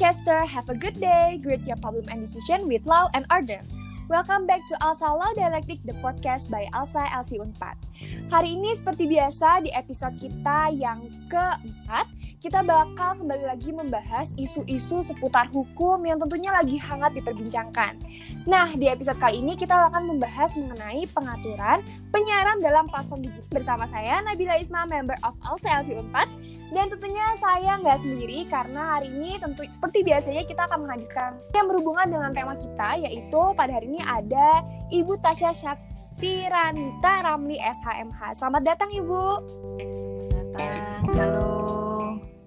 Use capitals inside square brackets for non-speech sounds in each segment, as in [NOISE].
podcaster, have a good day, greet your problem and decision with law and order. Welcome back to Alsa Law Dialektik, the podcast by Alsa LC Unpad. Hari ini seperti biasa di episode kita yang keempat, kita bakal kembali lagi membahas isu-isu seputar hukum yang tentunya lagi hangat diperbincangkan. Nah, di episode kali ini kita akan membahas mengenai pengaturan penyiaran dalam platform digital bersama saya Nabila Isma, member of Alsa LC Unpad, dan tentunya saya nggak sendiri karena hari ini tentu seperti biasanya kita akan menghadirkan yang berhubungan dengan tema kita yaitu pada hari ini ada Ibu Tasya Syafiranita Ramli SHMH. Selamat datang Ibu. Datang.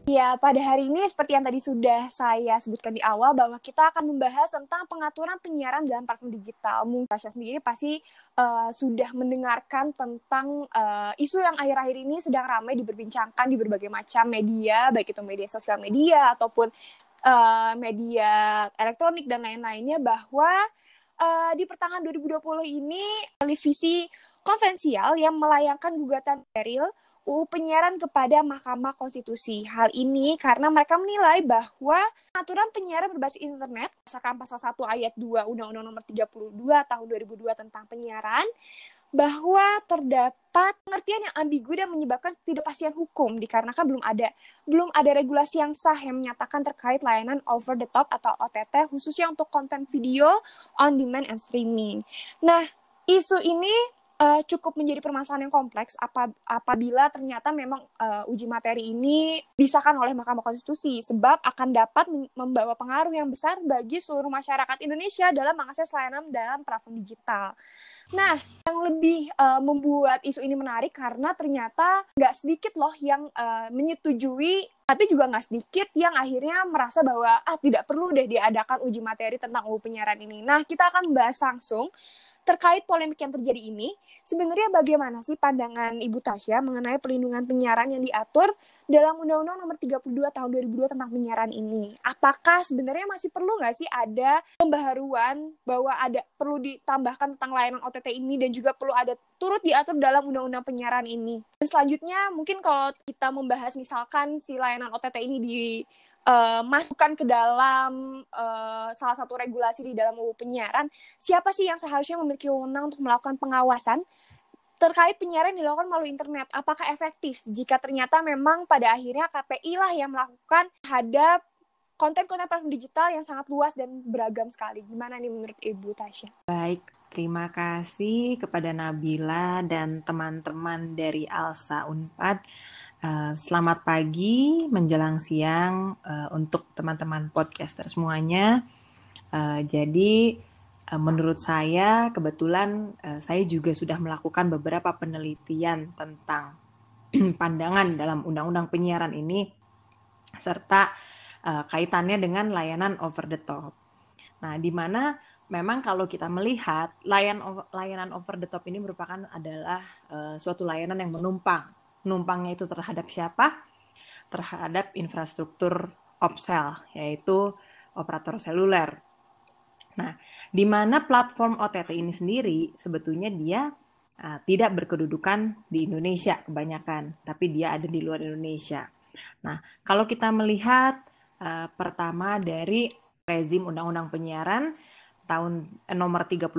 Ya, pada hari ini seperti yang tadi sudah saya sebutkan di awal bahwa kita akan membahas tentang pengaturan penyiaran dalam platform digital. Mungkin Tasya sendiri pasti uh, sudah mendengarkan tentang uh, isu yang akhir-akhir ini sedang ramai diperbincangkan di berbagai macam media, baik itu media sosial media ataupun uh, media elektronik dan lain-lainnya bahwa uh, di pertengahan 2020 ini televisi konvensial yang melayangkan gugatan steril UU penyiaran kepada Mahkamah Konstitusi. Hal ini karena mereka menilai bahwa aturan penyiaran berbasis internet, misalkan pasal 1 ayat 2 Undang-Undang Nomor 32 Tahun 2002 tentang penyiaran, bahwa terdapat pengertian yang ambigu dan menyebabkan ketidakpastian hukum dikarenakan belum ada belum ada regulasi yang sah yang menyatakan terkait layanan over the top atau OTT khususnya untuk konten video on demand and streaming. Nah, isu ini uh, cukup menjadi permasalahan yang kompleks apa, apabila ternyata memang uh, uji materi ini disahkan oleh Mahkamah Konstitusi sebab akan dapat membawa pengaruh yang besar bagi seluruh masyarakat Indonesia dalam mengakses layanan dalam platform digital. Nah, yang lebih uh, membuat isu ini menarik karena ternyata nggak sedikit loh yang uh, menyetujui, tapi juga nggak sedikit yang akhirnya merasa bahwa ah tidak perlu deh diadakan uji materi tentang UU penyiaran ini. Nah, kita akan bahas langsung terkait polemik yang terjadi ini, sebenarnya bagaimana sih pandangan Ibu Tasya mengenai perlindungan penyiaran yang diatur dalam Undang-Undang Nomor 32 Tahun 2002 tentang penyiaran ini? Apakah sebenarnya masih perlu nggak sih ada pembaharuan bahwa ada perlu ditambahkan tentang layanan OTT ini dan juga perlu ada turut diatur dalam Undang-Undang penyiaran ini? Dan selanjutnya mungkin kalau kita membahas misalkan si layanan OTT ini di uh, masukkan ke dalam uh, salah satu regulasi di dalam UU penyiaran, siapa sih yang seharusnya memiliki wewenang untuk melakukan pengawasan terkait penyiaran dilakukan melalui internet? Apakah efektif jika ternyata memang pada akhirnya KPI lah yang melakukan terhadap konten-konten platform digital yang sangat luas dan beragam sekali. Gimana nih menurut Ibu Tasya? Baik, terima kasih kepada Nabila dan teman-teman dari Alsa Unpad selamat pagi menjelang siang uh, untuk teman-teman podcaster semuanya. Uh, jadi uh, menurut saya kebetulan uh, saya juga sudah melakukan beberapa penelitian tentang [CLEARS THROAT] pandangan dalam undang-undang penyiaran ini serta uh, kaitannya dengan layanan over the top. Nah, di mana memang kalau kita melihat layan layanan over the top ini merupakan adalah uh, suatu layanan yang menumpang numpangnya itu terhadap siapa? Terhadap infrastruktur opsel, yaitu operator seluler. Nah, di mana platform OTT ini sendiri sebetulnya dia uh, tidak berkedudukan di Indonesia kebanyakan, tapi dia ada di luar Indonesia. Nah, kalau kita melihat uh, pertama dari rezim Undang-Undang Penyiaran tahun eh, nomor 32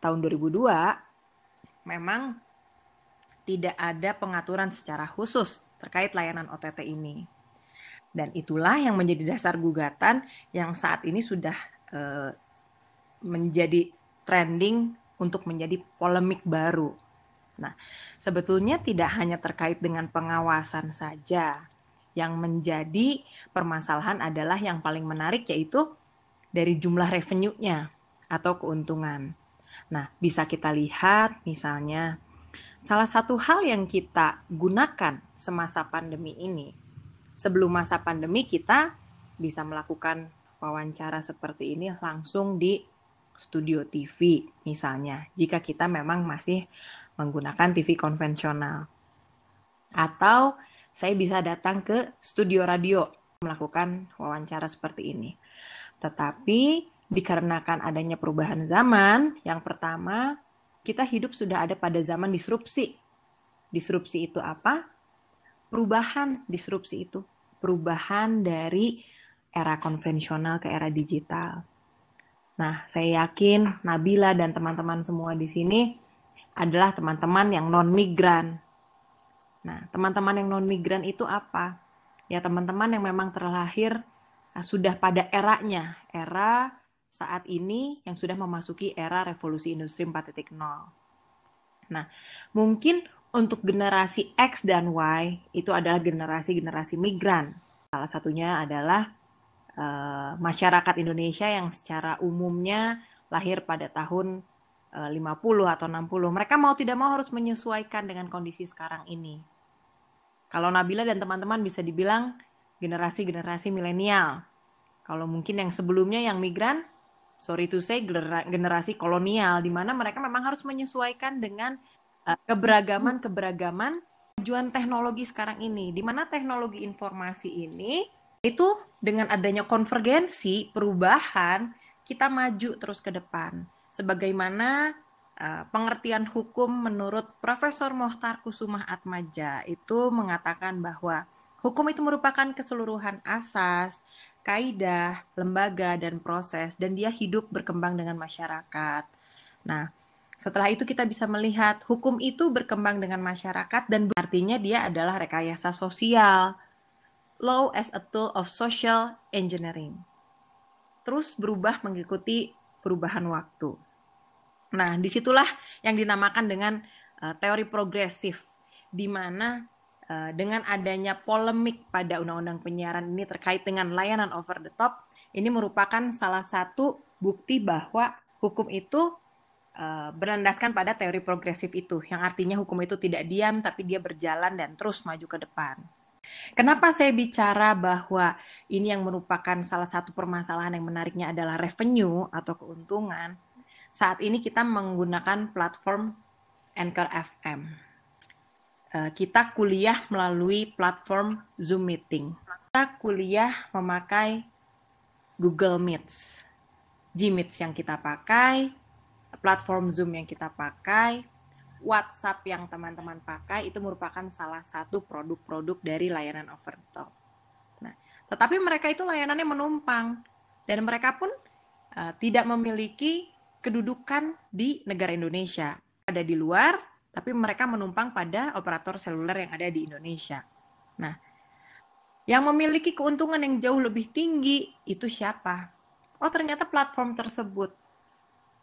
tahun 2002 memang tidak ada pengaturan secara khusus terkait layanan OTT ini. Dan itulah yang menjadi dasar gugatan yang saat ini sudah uh, menjadi trending untuk menjadi polemik baru. Nah, sebetulnya tidak hanya terkait dengan pengawasan saja. Yang menjadi permasalahan adalah yang paling menarik yaitu dari jumlah revenue-nya atau keuntungan. Nah, bisa kita lihat misalnya Salah satu hal yang kita gunakan semasa pandemi ini, sebelum masa pandemi kita bisa melakukan wawancara seperti ini langsung di studio TV misalnya, jika kita memang masih menggunakan TV konvensional. Atau saya bisa datang ke studio radio melakukan wawancara seperti ini. Tetapi dikarenakan adanya perubahan zaman, yang pertama kita hidup sudah ada pada zaman disrupsi. Disrupsi itu apa? Perubahan disrupsi itu. Perubahan dari era konvensional ke era digital. Nah, saya yakin Nabila dan teman-teman semua di sini adalah teman-teman yang non-migran. Nah, teman-teman yang non-migran itu apa? Ya, teman-teman yang memang terlahir uh, sudah pada eranya, era saat ini yang sudah memasuki era revolusi industri 4.0. Nah, mungkin untuk generasi X dan Y itu adalah generasi-generasi migran. Salah satunya adalah uh, masyarakat Indonesia yang secara umumnya lahir pada tahun uh, eh, 50 atau 60. Mereka mau tidak mau harus menyesuaikan dengan kondisi sekarang ini. Kalau Nabila dan teman-teman bisa dibilang generasi-generasi milenial. Kalau mungkin yang sebelumnya yang migran, sorry to say generasi kolonial di mana mereka memang harus menyesuaikan dengan Eh, keberagaman-keberagaman tujuan teknologi sekarang ini, di mana teknologi informasi ini itu dengan adanya konvergensi perubahan kita maju terus ke depan. Sebagaimana uh, pengertian hukum menurut Profesor Mohtar Kusumah Atmaja itu mengatakan bahwa hukum itu merupakan keseluruhan asas, kaidah, lembaga dan proses dan dia hidup berkembang dengan masyarakat. Nah, setelah itu kita bisa melihat hukum itu berkembang dengan masyarakat dan artinya dia adalah rekayasa sosial. Law as a tool of social engineering. Terus berubah mengikuti perubahan waktu. Nah, di situlah yang dinamakan dengan uh, teori progresif, di mana dengan adanya polemik pada undang-undang penyiaran ini terkait dengan layanan over the top, ini merupakan salah satu bukti bahwa hukum itu uh, berlandaskan pada teori progresif itu, yang artinya hukum itu tidak diam tapi dia berjalan dan terus maju ke depan. Kenapa saya bicara bahwa ini yang merupakan salah satu permasalahan yang menariknya adalah revenue atau keuntungan? Saat ini kita menggunakan platform Anchor FM. Eh, kita kuliah melalui platform Zoom Meeting. Kita kuliah memakai Google Meets. Gmeets yang kita pakai, platform Zoom yang kita pakai, WhatsApp yang teman-teman pakai itu merupakan salah satu produk-produk dari layanan over the top. Nah, tetapi mereka itu layanannya menumpang dan mereka pun uh, tidak memiliki kedudukan di negara Indonesia. Ada di luar, tapi mereka menumpang pada operator seluler yang ada di Indonesia. Nah, yang memiliki keuntungan yang jauh lebih tinggi itu siapa? Oh, ternyata platform tersebut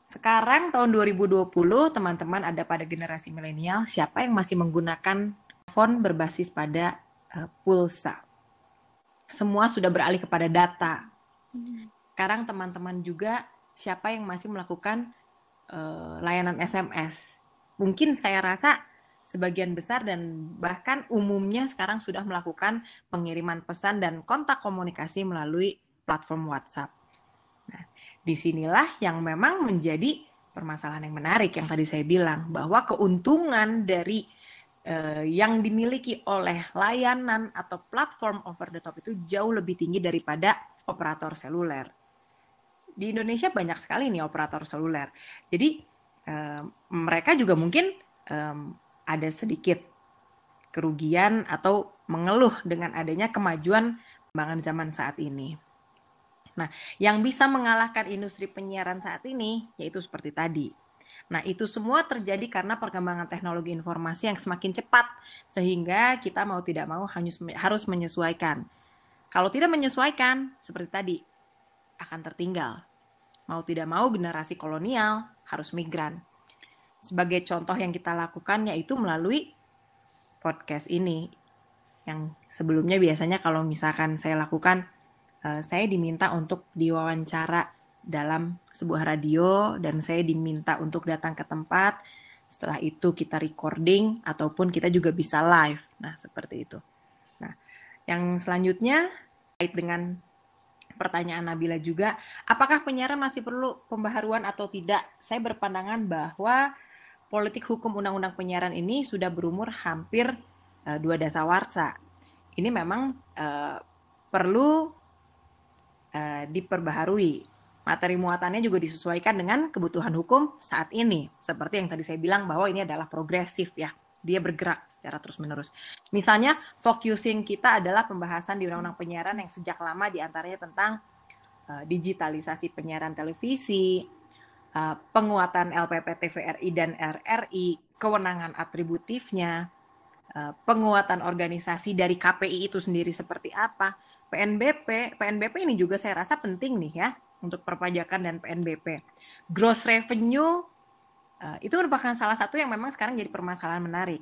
sekarang tahun 2020, teman-teman ada pada generasi milenial, siapa yang masih menggunakan phone berbasis pada uh, pulsa? Semua sudah beralih kepada data. Sekarang teman-teman juga siapa yang masih melakukan uh, layanan SMS? Mungkin saya rasa sebagian besar dan bahkan umumnya sekarang sudah melakukan pengiriman pesan dan kontak komunikasi melalui platform WhatsApp di sinilah yang memang menjadi permasalahan yang menarik yang tadi saya bilang bahwa keuntungan dari uh, yang dimiliki oleh layanan atau platform over the top itu jauh lebih tinggi daripada operator seluler. Di Indonesia banyak sekali nih operator seluler. Jadi mereka juga mungkin um, ada sedikit kerugian atau mengeluh dengan adanya kemajuan perkembangan zaman saat ini. Nah, yang bisa mengalahkan industri penyiaran saat ini yaitu seperti tadi. Nah, itu semua terjadi karena perkembangan teknologi informasi yang semakin cepat sehingga kita mau tidak mau harus menyesuaikan. Kalau tidak menyesuaikan, seperti tadi, akan tertinggal. Mau tidak mau generasi kolonial harus migran. Sebagai contoh yang kita lakukan yaitu melalui podcast ini yang sebelumnya biasanya kalau misalkan saya lakukan uh, saya diminta untuk diwawancara dalam sebuah radio dan saya diminta untuk datang ke tempat. Setelah itu kita recording ataupun kita juga bisa live. Nah, seperti itu. Nah, yang selanjutnya kait dengan pertanyaan Nabila juga, apakah penyiaran masih perlu pembaharuan atau tidak? Saya berpandangan bahwa politik hukum undang-undang penyiaran ini sudah berumur hampir uh, dua dasawarsa. Ini memang uh, perlu uh, diperbaharui. Materi muatannya juga disesuaikan dengan kebutuhan hukum saat ini. Seperti yang tadi saya bilang bahwa ini adalah progresif ya. Dia bergerak secara terus-menerus. Misalnya, focusing kita adalah pembahasan di Undang-Undang Penyiaran yang sejak lama di antaranya tentang uh, digitalisasi penyiaran televisi, uh, penguatan LPP TVRI dan RRI, kewenangan atributifnya, uh, penguatan organisasi dari KPI itu sendiri seperti apa, PNBP, PNBP ini juga saya rasa penting nih ya untuk perpajakan dan PNBP. Gross revenue uh, itu merupakan salah satu yang memang sekarang jadi permasalahan menarik.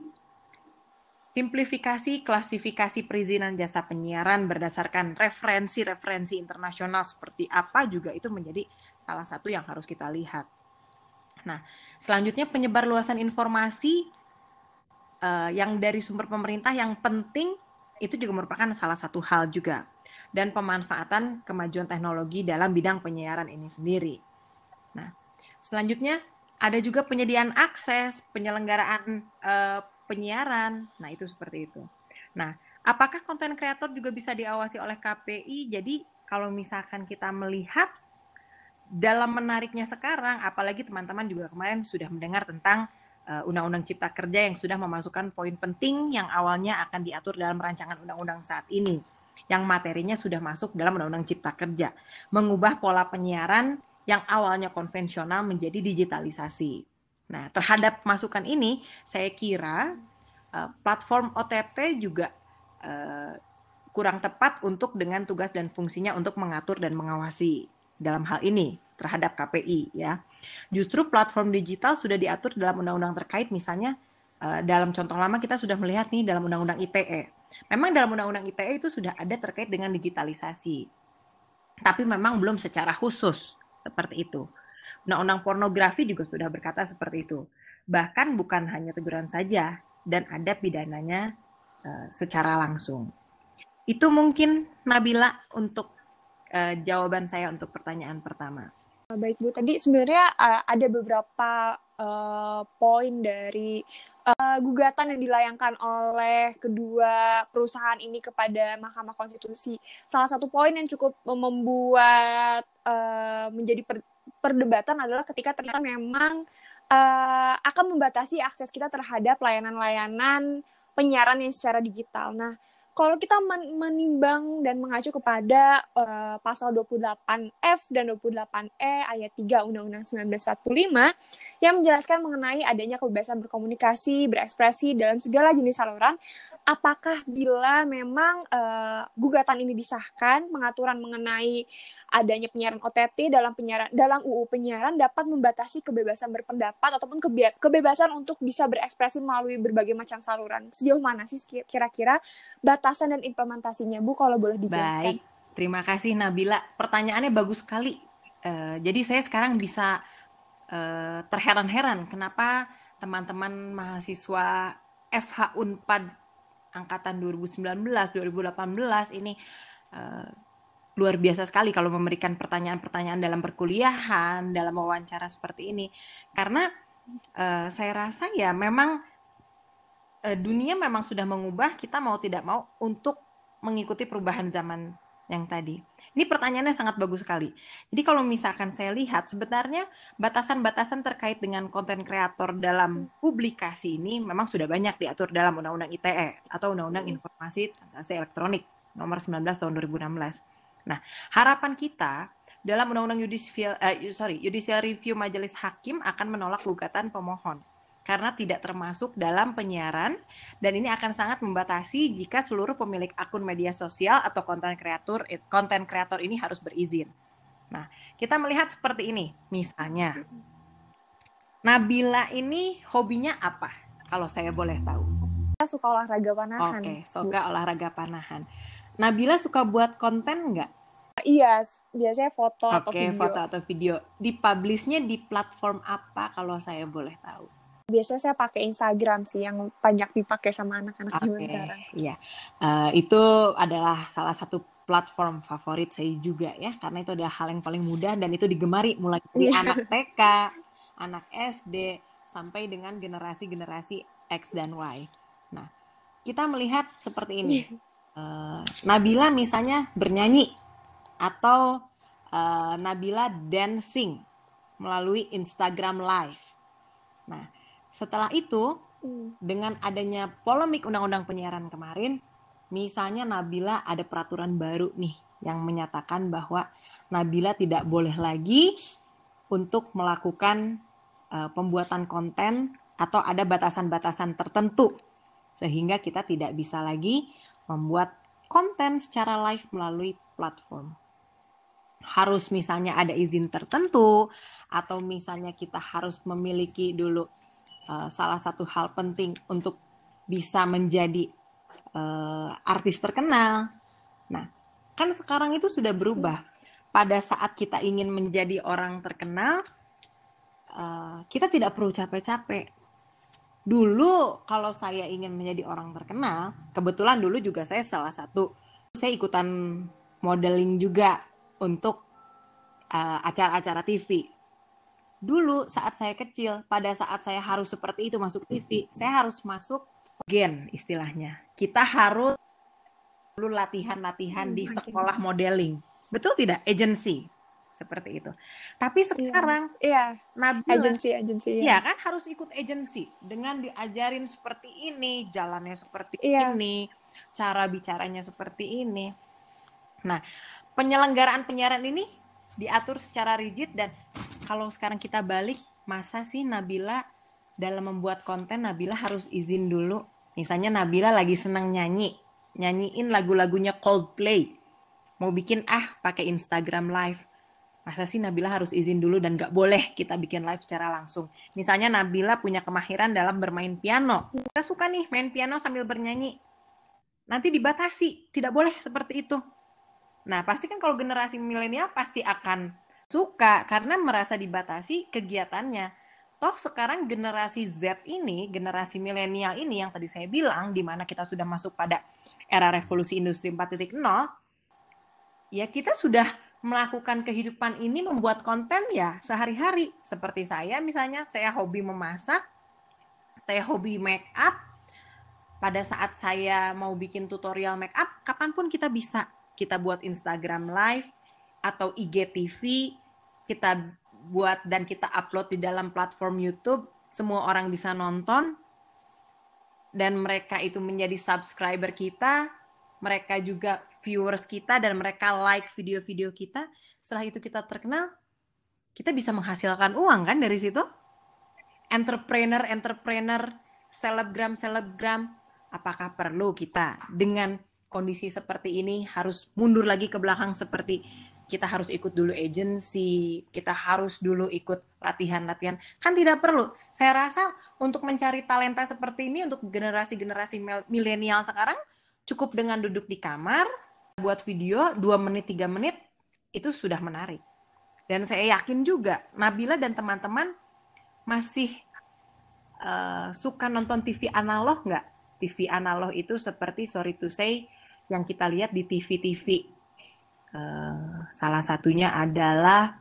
Simplifikasi klasifikasi perizinan jasa penyiaran berdasarkan referensi-referensi internasional seperti apa juga itu menjadi salah satu yang harus kita lihat. Nah, selanjutnya penyebar luasan informasi uh, yang dari sumber pemerintah yang penting itu juga merupakan salah satu hal juga dan pemanfaatan kemajuan teknologi dalam bidang penyiaran ini sendiri. Nah, selanjutnya ada juga penyediaan akses, penyelenggaraan uh, penyiaran. Nah, itu seperti itu. Nah, apakah konten kreator juga bisa diawasi oleh KPI? Jadi, kalau misalkan kita melihat dalam menariknya sekarang, apalagi teman-teman juga kemarin sudah mendengar tentang eh, Undang-Undang uh, Cipta Kerja yang sudah memasukkan poin penting yang awalnya akan diatur dalam rancangan undang-undang saat ini yang materinya sudah masuk dalam Undang-Undang Cipta Kerja, mengubah pola penyiaran yang awalnya konvensional menjadi digitalisasi. Nah, terhadap masukan ini, saya kira uh, platform OTT juga uh, kurang tepat untuk dengan tugas dan fungsinya untuk mengatur dan mengawasi dalam hal ini terhadap KPI ya. Justru platform digital sudah diatur dalam undang-undang terkait misalnya uh, dalam contoh lama kita sudah melihat nih dalam undang-undang ITE Memang dalam Undang-Undang ITE itu sudah ada terkait dengan digitalisasi. Tapi memang belum secara khusus seperti itu. Undang-Undang pornografi juga sudah berkata seperti itu. Bahkan bukan hanya teguran saja dan ada pidananya uh, secara langsung. Itu mungkin Nabila untuk uh, jawaban saya untuk pertanyaan pertama. Baik Bu, tadi sebenarnya uh, ada beberapa uh, poin dari uh, gugatan yang dilayangkan oleh kedua perusahaan ini kepada Mahkamah Konstitusi. Salah satu poin yang cukup membuat uh, menjadi per perdebatan adalah ketika ternyata memang uh, akan membatasi akses kita terhadap layanan-layanan penyiaran yang secara digital. Nah, kalau kita menimbang dan mengacu kepada uh, pasal 28F dan 28E ayat 3 Undang-Undang 1945 yang menjelaskan mengenai adanya kebebasan berkomunikasi, berekspresi dalam segala jenis saluran, apakah bila memang uh, gugatan ini disahkan, pengaturan mengenai adanya penyiaran OTT dalam penyiaran dalam UU penyiaran dapat membatasi kebebasan berpendapat ataupun kebe kebebasan untuk bisa berekspresi melalui berbagai macam saluran. Sejauh mana sih kira-kira batasan dan implementasinya, Bu? Kalau boleh dijelaskan. Baik, terima kasih Nabila. Pertanyaannya bagus sekali. Uh, jadi saya sekarang bisa uh, terheran-heran kenapa teman-teman mahasiswa FH Unpad angkatan 2019 2018 ini uh, luar biasa sekali kalau memberikan pertanyaan-pertanyaan dalam perkuliahan, dalam wawancara seperti ini. Karena uh, saya rasa ya memang uh, dunia memang sudah mengubah, kita mau tidak mau untuk mengikuti perubahan zaman yang tadi. Ini pertanyaannya sangat bagus sekali. Jadi kalau misalkan saya lihat sebenarnya batasan-batasan terkait dengan konten kreator dalam publikasi ini memang sudah banyak diatur dalam Undang-Undang ITE atau Undang-Undang Informasi Transaksi Elektronik nomor 19 tahun 2016. Nah, harapan kita dalam Undang-Undang Judicial, uh, sorry, Judicial Review Majelis Hakim akan menolak gugatan pemohon karena tidak termasuk dalam penyiaran dan ini akan sangat membatasi jika seluruh pemilik akun media sosial atau konten kreator konten kreator ini harus berizin. Nah, kita melihat seperti ini, misalnya Nabila ini hobinya apa? Kalau saya boleh tahu. Saya suka olahraga panahan. Oke, okay, suka olahraga panahan. Nabila suka buat konten nggak? Iya, biasanya foto okay, atau video. Oke, foto atau video. Dipublishnya di platform apa kalau saya boleh tahu? Biasanya saya pakai Instagram sih yang banyak dipakai sama anak-anak okay, sekarang. Iya, uh, itu adalah salah satu platform favorit saya juga ya, karena itu adalah hal yang paling mudah dan itu digemari mulai dari yeah. anak TK, anak SD, sampai dengan generasi-generasi X dan Y. Nah, kita melihat seperti ini. Uh, Nabila misalnya bernyanyi atau uh, Nabila dancing melalui Instagram Live. Nah, setelah itu hmm. dengan adanya polemik undang-undang penyiaran kemarin, misalnya Nabila ada peraturan baru nih yang menyatakan bahwa Nabila tidak boleh lagi untuk melakukan uh, pembuatan konten atau ada batasan-batasan tertentu sehingga kita tidak bisa lagi membuat konten secara live melalui platform. Harus misalnya ada izin tertentu atau misalnya kita harus memiliki dulu uh, salah satu hal penting untuk bisa menjadi uh, artis terkenal. Nah, kan sekarang itu sudah berubah pada saat kita ingin menjadi orang terkenal, uh, kita tidak perlu capek-capek. Dulu kalau saya ingin menjadi orang terkenal, kebetulan dulu juga saya salah satu, saya ikutan modeling juga untuk uh, acara-acara TV. Dulu saat saya kecil, pada saat saya harus seperti itu masuk TV, saya harus masuk gen istilahnya. Kita harus dulu latihan-latihan hmm, di sekolah modeling Betul tidak? Agency seperti itu. Tapi iya. sekarang iya, yeah. Nabila agency agency ya. kan harus ikut agency dengan diajarin seperti ini, jalannya seperti yeah. ini, cara bicaranya seperti ini. Nah, penyelenggaraan penyiaran ini diatur secara rigid dan kalau sekarang kita balik, masa sih Nabila dalam membuat konten Nabila harus izin dulu. Misalnya Nabila lagi senang nyanyi, nyanyiin lagu-lagunya Coldplay mau bikin ah pakai Instagram live masa sih Nabila harus izin dulu dan gak boleh kita bikin live secara langsung. Misalnya Nabila punya kemahiran dalam bermain piano. Kita suka nih main piano sambil bernyanyi. Nanti dibatasi, tidak boleh seperti itu. Nah, pasti kan kalau generasi milenial pasti akan suka karena merasa dibatasi kegiatannya. Toh sekarang generasi Z ini, generasi milenial ini yang tadi saya bilang, di mana kita sudah masuk pada era revolusi industri 4.0, ya kita sudah melakukan kehidupan ini membuat konten ya sehari-hari. Seperti saya misalnya, saya hobi memasak, saya hobi make up. Pada saat saya mau bikin tutorial make up, kapan pun kita bisa. Kita buat Instagram Live atau IGTV, kita buat dan kita upload di dalam platform YouTube, semua orang bisa nonton, dan mereka itu menjadi subscriber kita, mereka juga viewers kita dan mereka like video-video kita, setelah itu kita terkenal, kita bisa menghasilkan uang kan dari situ? Entrepreneur, entrepreneur, selebgram, selebgram, apakah perlu kita dengan kondisi seperti ini harus mundur lagi ke belakang seperti kita harus ikut dulu agensi, kita harus dulu ikut latihan-latihan. Kan tidak perlu. Saya rasa untuk mencari talenta seperti ini untuk generasi-generasi milenial sekarang cukup dengan duduk di kamar, buat video 2 menit 3 menit itu sudah menarik. Dan saya yakin juga Nabila dan teman-teman masih uh, suka nonton TV analog nggak? TV analog itu seperti sorry to say yang kita lihat di TV-TV. Eh, salah satunya adalah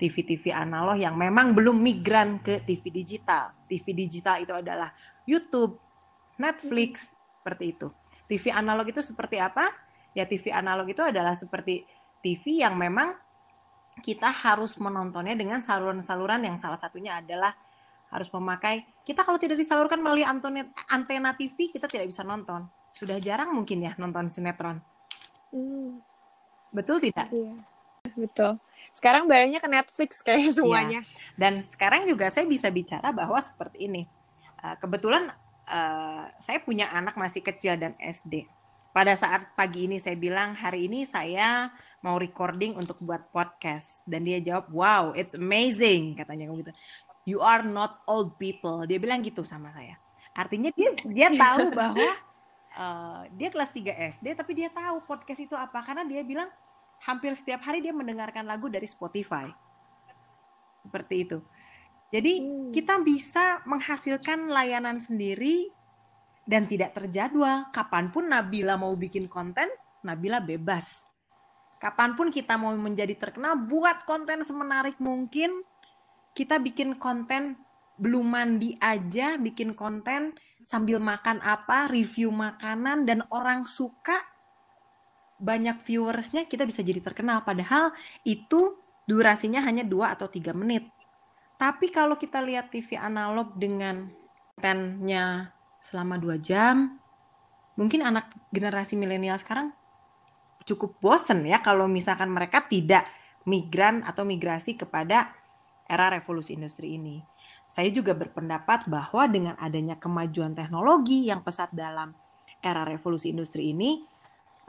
TV-TV analog yang memang belum migran ke TV digital. TV digital itu adalah YouTube, Netflix, seperti itu. TV analog itu seperti apa? ya TV analog itu adalah seperti TV yang memang kita harus menontonnya dengan saluran-saluran yang salah satunya adalah harus memakai kita kalau tidak disalurkan melalui antena TV kita tidak bisa nonton sudah jarang mungkin ya nonton sinetron? Hmm. betul tidak? Iya. Betul. Sekarang barangnya ke Netflix kayak iya. semuanya. Iya. dan sekarang juga saya bisa bicara bahwa seperti ini. Uh, kebetulan uh, saya punya anak masih kecil dan SD pada saat pagi ini saya bilang hari ini saya mau recording untuk buat podcast. Dan dia jawab wow it's amazing katanya gitu. You are not old people. Dia bilang gitu sama saya. Artinya dia dia tahu bahwa uh, dia kelas 3 SD tapi dia tahu podcast itu apa karena dia bilang hampir setiap hari dia mendengarkan lagu dari Spotify seperti itu jadi hmm. kita bisa menghasilkan layanan sendiri dan tidak terjadwal. Kapan pun Nabila mau bikin konten, Nabila bebas. Kapan pun kita mau menjadi terkenal, buat konten semenarik mungkin. Kita bikin konten belum mandi aja, bikin konten sambil makan apa, review makanan, dan orang suka, banyak viewersnya, kita bisa jadi terkenal. Padahal itu durasinya hanya 2 atau 3 menit. Tapi kalau kita lihat TV analog dengan kontennya selama dua jam, mungkin anak generasi milenial sekarang cukup bosen ya kalau misalkan mereka tidak migran atau migrasi kepada era revolusi industri ini. Saya juga berpendapat bahwa dengan adanya kemajuan teknologi yang pesat dalam era revolusi industri ini,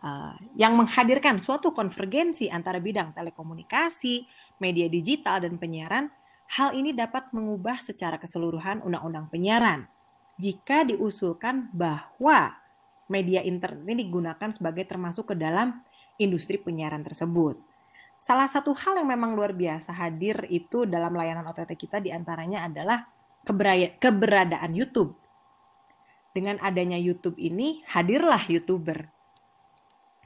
uh, yang menghadirkan suatu konvergensi antara bidang telekomunikasi, media digital, dan penyiaran, hal ini dapat mengubah secara keseluruhan undang-undang penyiaran jika diusulkan bahwa media internet ini digunakan sebagai termasuk ke dalam industri penyiaran tersebut. Salah satu hal yang memang luar biasa hadir itu dalam layanan OTT kita di antaranya adalah keberadaan YouTube. Dengan adanya YouTube ini, hadirlah YouTuber.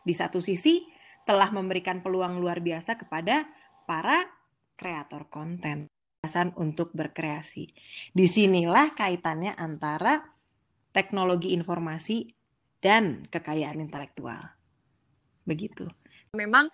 Di satu sisi, telah memberikan peluang luar biasa kepada para kreator konten untuk berkreasi. Di sinilah kaitannya antara teknologi informasi dan kekayaan intelektual. Begitu. Memang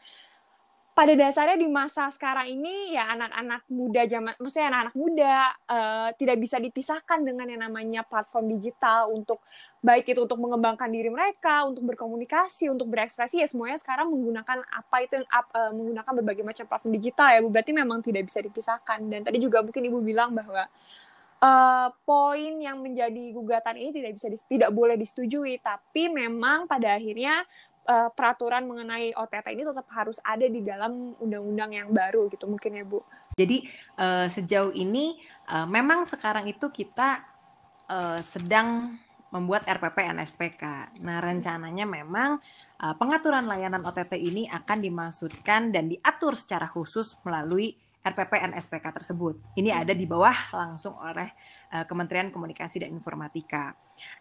pada dasarnya di masa sekarang ini ya anak-anak muda zaman maksudnya anak-anak muda uh, tidak bisa dipisahkan dengan yang namanya platform digital untuk baik itu untuk mengembangkan diri mereka, untuk berkomunikasi, untuk berekspresi ya semuanya sekarang menggunakan apa itu yang uh, menggunakan berbagai macam platform digital ya Bu. Berarti memang tidak bisa dipisahkan dan tadi juga mungkin Ibu bilang bahwa uh, poin yang menjadi gugatan ini tidak bisa tidak boleh disetujui tapi memang pada akhirnya uh, peraturan mengenai OTT ini tetap harus ada di dalam undang-undang yang baru gitu mungkin ya Bu. Jadi uh, sejauh ini uh, memang sekarang itu kita uh, sedang membuat RPP NSPK. Nah rencananya memang uh, pengaturan layanan OTT ini akan dimaksudkan dan diatur secara khusus melalui RPP NSPK tersebut. Ini ada di bawah langsung oleh uh, Kementerian Komunikasi dan Informatika.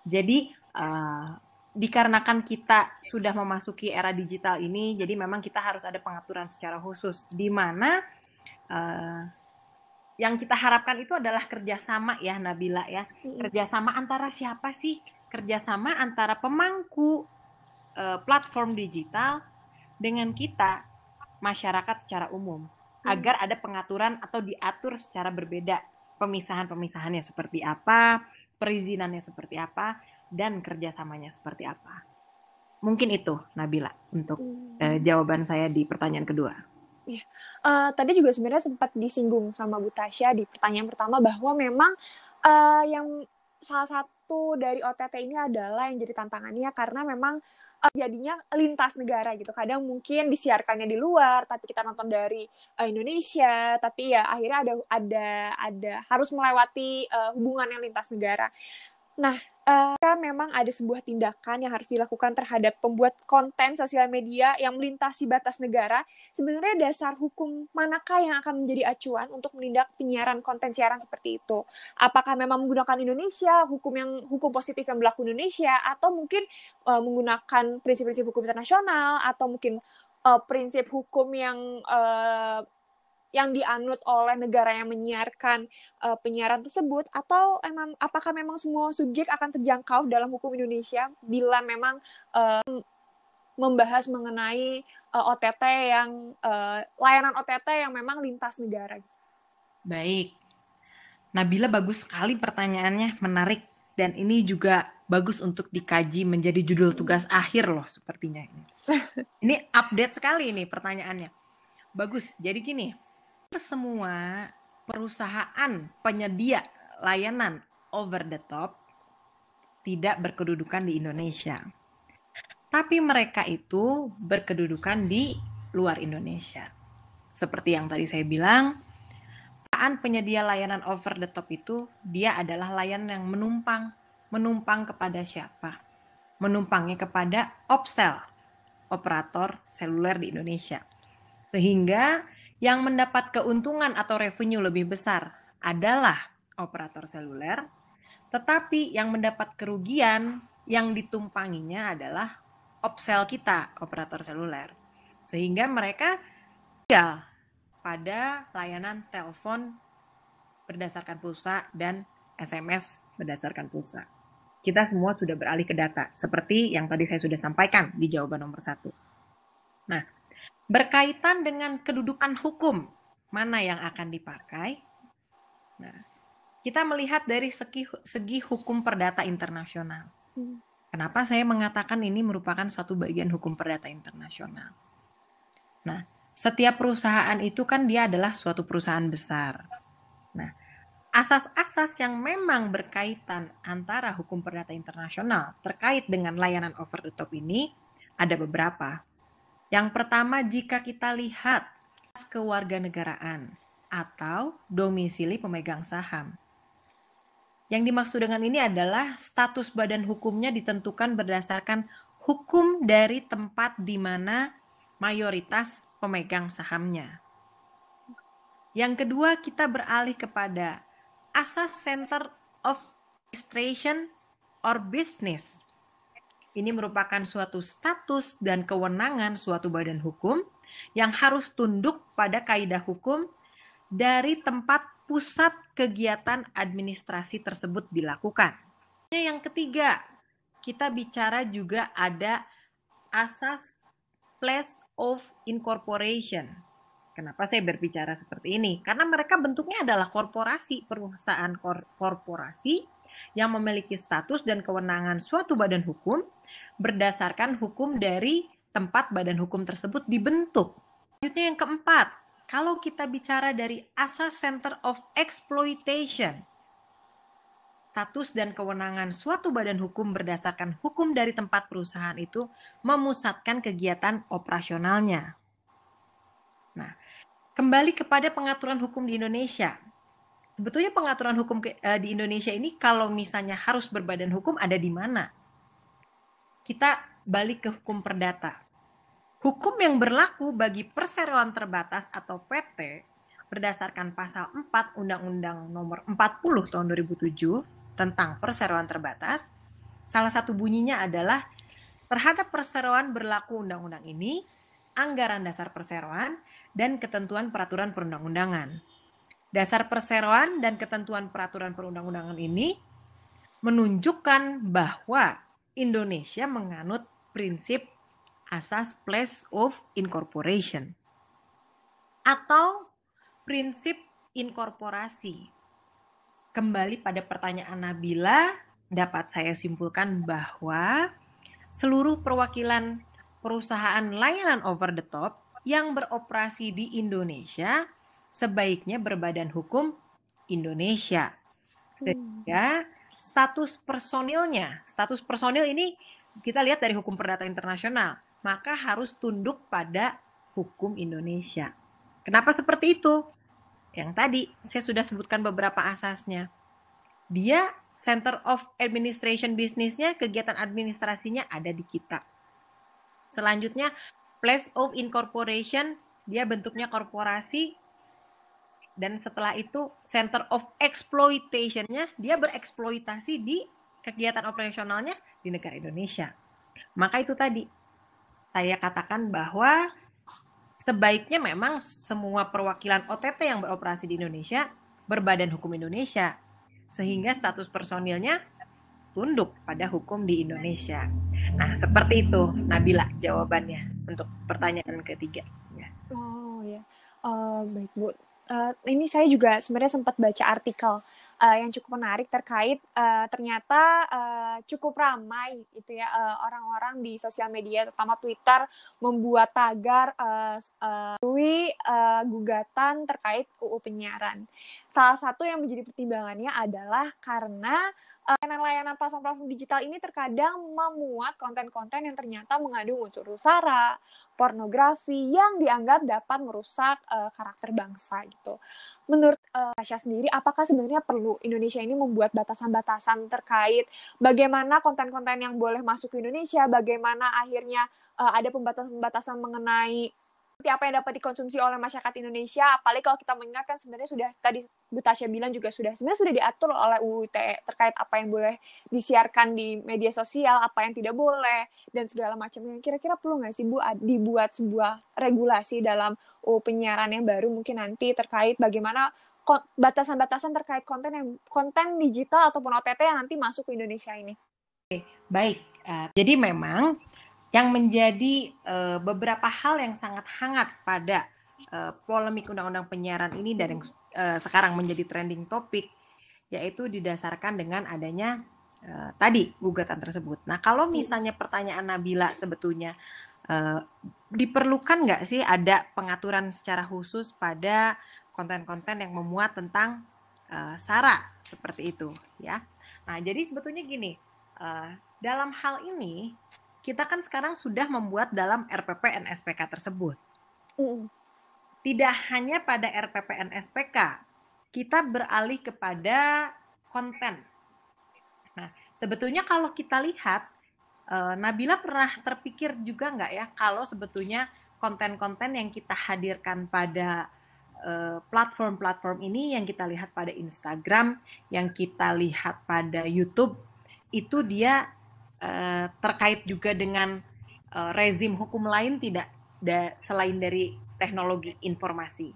Jadi uh, dikarenakan kita sudah memasuki era digital ini, jadi memang kita harus ada pengaturan secara khusus, di mana uh, yang kita harapkan itu adalah kerjasama ya Nabila ya, kerjasama antara siapa sih? Kerjasama antara pemangku uh, platform digital dengan kita masyarakat secara umum, hmm. agar ada pengaturan atau diatur secara berbeda. Pemisahan-pemisahannya seperti apa, perizinannya seperti apa, dan kerjasamanya seperti apa. Mungkin itu Nabila untuk hmm. uh, jawaban saya di pertanyaan kedua. Yeah. Uh, tadi juga sebenarnya sempat disinggung sama Bu Tasya di pertanyaan pertama bahwa memang uh, yang salah satu dari OTT ini adalah yang jadi tantangannya karena memang uh, jadinya lintas negara gitu. Kadang mungkin disiarkannya di luar, tapi kita nonton dari uh, Indonesia, tapi ya akhirnya ada ada ada harus melewati uh, hubungan yang lintas negara. Nah, uh, memang ada sebuah tindakan yang harus dilakukan terhadap pembuat konten sosial media yang melintasi batas negara. Sebenarnya dasar hukum manakah yang akan menjadi acuan untuk menindak penyiaran konten siaran seperti itu? Apakah memang menggunakan Indonesia, hukum yang hukum positif yang berlaku Indonesia, atau mungkin uh, menggunakan prinsip-prinsip hukum internasional, atau mungkin uh, prinsip hukum yang uh, yang dianut oleh negara yang menyiarkan uh, penyiaran tersebut atau emang apakah memang semua subjek akan terjangkau dalam hukum Indonesia bila memang uh, membahas mengenai uh, eh, OTT yang uh, layanan OTT yang memang lintas negara. Baik. Nabila bagus sekali pertanyaannya, menarik dan ini juga bagus untuk dikaji menjadi judul tugas akhir loh sepertinya ini. [LAUGHS] ini update sekali ini pertanyaannya. Bagus. Jadi gini, semua perusahaan penyedia layanan over the top tidak berkedudukan di Indonesia. Tapi mereka itu berkedudukan di luar Indonesia. Seperti yang tadi saya bilang, perusahaan penyedia layanan over the top itu dia adalah layanan yang menumpang. Menumpang kepada siapa? Menumpangnya kepada Opsel, operator seluler di Indonesia. Sehingga yang mendapat keuntungan atau revenue lebih besar adalah operator seluler, tetapi yang mendapat kerugian yang ditumpanginya adalah opsel kita, operator seluler. Sehingga mereka tinggal pada layanan telepon berdasarkan pulsa dan SMS berdasarkan pulsa. Kita semua sudah beralih ke data, seperti yang tadi saya sudah sampaikan di jawaban nomor satu. Nah, berkaitan dengan kedudukan hukum mana yang akan dipakai. Nah, kita melihat dari segi, segi hukum perdata internasional. Hmm. Kenapa saya mengatakan ini merupakan suatu bagian hukum perdata internasional? Nah, setiap perusahaan itu kan dia adalah suatu perusahaan besar. Nah, asas-asas yang memang berkaitan antara hukum perdata internasional terkait dengan layanan over the top ini ada beberapa. Yang pertama, jika kita lihat kewarganegaraan atau domisili pemegang saham. Yang dimaksud dengan ini adalah status badan hukumnya ditentukan berdasarkan hukum dari tempat di mana mayoritas pemegang sahamnya. Yang kedua, kita beralih kepada asas center of registration or business. Ini merupakan suatu status dan kewenangan suatu badan hukum yang harus tunduk pada kaidah hukum dari tempat pusat kegiatan administrasi tersebut dilakukan. Yang ketiga, kita bicara juga ada asas place of incorporation. Kenapa saya berbicara seperti ini? Karena mereka bentuknya adalah korporasi, perusahaan kor korporasi yang memiliki status dan kewenangan suatu badan hukum berdasarkan hukum dari tempat badan hukum tersebut dibentuk. Selanjutnya yang keempat, kalau kita bicara dari asas center of exploitation, status dan kewenangan suatu badan hukum berdasarkan hukum dari tempat perusahaan itu memusatkan kegiatan operasionalnya. Nah, kembali kepada pengaturan hukum di Indonesia. Sebetulnya pengaturan hukum eh, di Indonesia ini kalau misalnya harus berbadan hukum ada di mana? Kita balik ke hukum perdata Hukum yang berlaku bagi perseroan terbatas atau PT berdasarkan pasal 4 Undang-Undang Nomor 40 Tahun 2007 tentang perseroan terbatas, salah satu bunyinya adalah terhadap perseroan berlaku undang-undang ini, anggaran dasar perseroan, dan ketentuan peraturan perundang-undangan. Dasar perseroan dan ketentuan peraturan perundang-undangan ini menunjukkan bahwa Indonesia menganut prinsip asas place of incorporation atau prinsip inkorporasi. Kembali pada pertanyaan Nabila, dapat saya simpulkan bahwa seluruh perwakilan perusahaan layanan over the top yang beroperasi di Indonesia sebaiknya berbadan hukum Indonesia. Sehingga status personilnya, status personil ini kita lihat dari hukum perdata internasional maka harus tunduk pada hukum Indonesia. Kenapa seperti itu? Yang tadi saya sudah sebutkan beberapa asasnya. Dia Center of Administration bisnisnya, kegiatan administrasinya ada di kita. Selanjutnya, Place of Incorporation, dia bentuknya korporasi. Dan setelah itu, Center of Exploitation-nya, dia bereksploitasi di kegiatan operasionalnya di negara Indonesia. Maka itu tadi, saya katakan bahwa sebaiknya memang semua perwakilan OTT yang beroperasi di Indonesia berbadan hukum Indonesia sehingga status personilnya tunduk pada hukum di Indonesia. Nah, seperti itu Nabila jawabannya untuk pertanyaan ketiga. Ya. Oh ya, uh, baik Bu. Uh, ini saya juga sebenarnya sempat baca artikel uh, yang cukup menarik terkait uh, ternyata uh, cukup ramai itu ya orang-orang uh, di sosial media terutama Twitter membuat tagar uh, uh, uh, gugatan terkait UU penyiaran. Salah satu yang menjadi pertimbangannya adalah karena layanan-layanan platform-platform digital ini terkadang memuat konten-konten yang ternyata mengandung unsur sara, pornografi yang dianggap dapat merusak uh, karakter bangsa gitu menurut uh, sendiri, apakah sebenarnya perlu Indonesia ini membuat batasan-batasan terkait bagaimana konten-konten yang boleh masuk ke Indonesia, bagaimana akhirnya uh, ada pembatasan-pembatasan mengenai seperti apa yang dapat dikonsumsi oleh masyarakat Indonesia? Apalagi kalau kita mengingatkan sebenarnya sudah tadi Bu Tasya bilang juga sudah sebenarnya sudah diatur oleh UU ITE terkait apa yang boleh disiarkan di media sosial apa yang tidak boleh dan segala macamnya. Kira-kira perlu nggak sih Bu dibuat sebuah regulasi dalam UU penyiaran yang baru mungkin nanti terkait bagaimana batasan-batasan terkait konten yang konten digital ataupun OTT yang nanti masuk ke Indonesia ini. Oke, baik. Uh, jadi memang yang menjadi uh, beberapa hal yang sangat hangat pada uh, polemik undang-undang penyiaran ini dan yang uh, sekarang menjadi trending topik yaitu didasarkan dengan adanya uh, tadi gugatan tersebut. Nah, kalau misalnya pertanyaan Nabila sebetulnya uh, diperlukan nggak sih ada pengaturan secara khusus pada konten-konten yang memuat tentang uh, sara seperti itu, ya? Nah, jadi sebetulnya gini, uh, dalam hal ini kita kan sekarang sudah membuat dalam RPP NSPK tersebut. Mm. Tidak hanya pada RPP NSPK, kita beralih kepada konten. Nah, sebetulnya kalau kita lihat, uh, Nabila pernah terpikir juga nggak ya kalau sebetulnya konten-konten yang kita hadirkan pada eh, platform-platform uh, ini yang kita lihat pada Instagram, yang kita lihat pada YouTube, itu dia uh, terkait juga dengan uh, rezim hukum lain tidak da, selain dari teknologi informasi.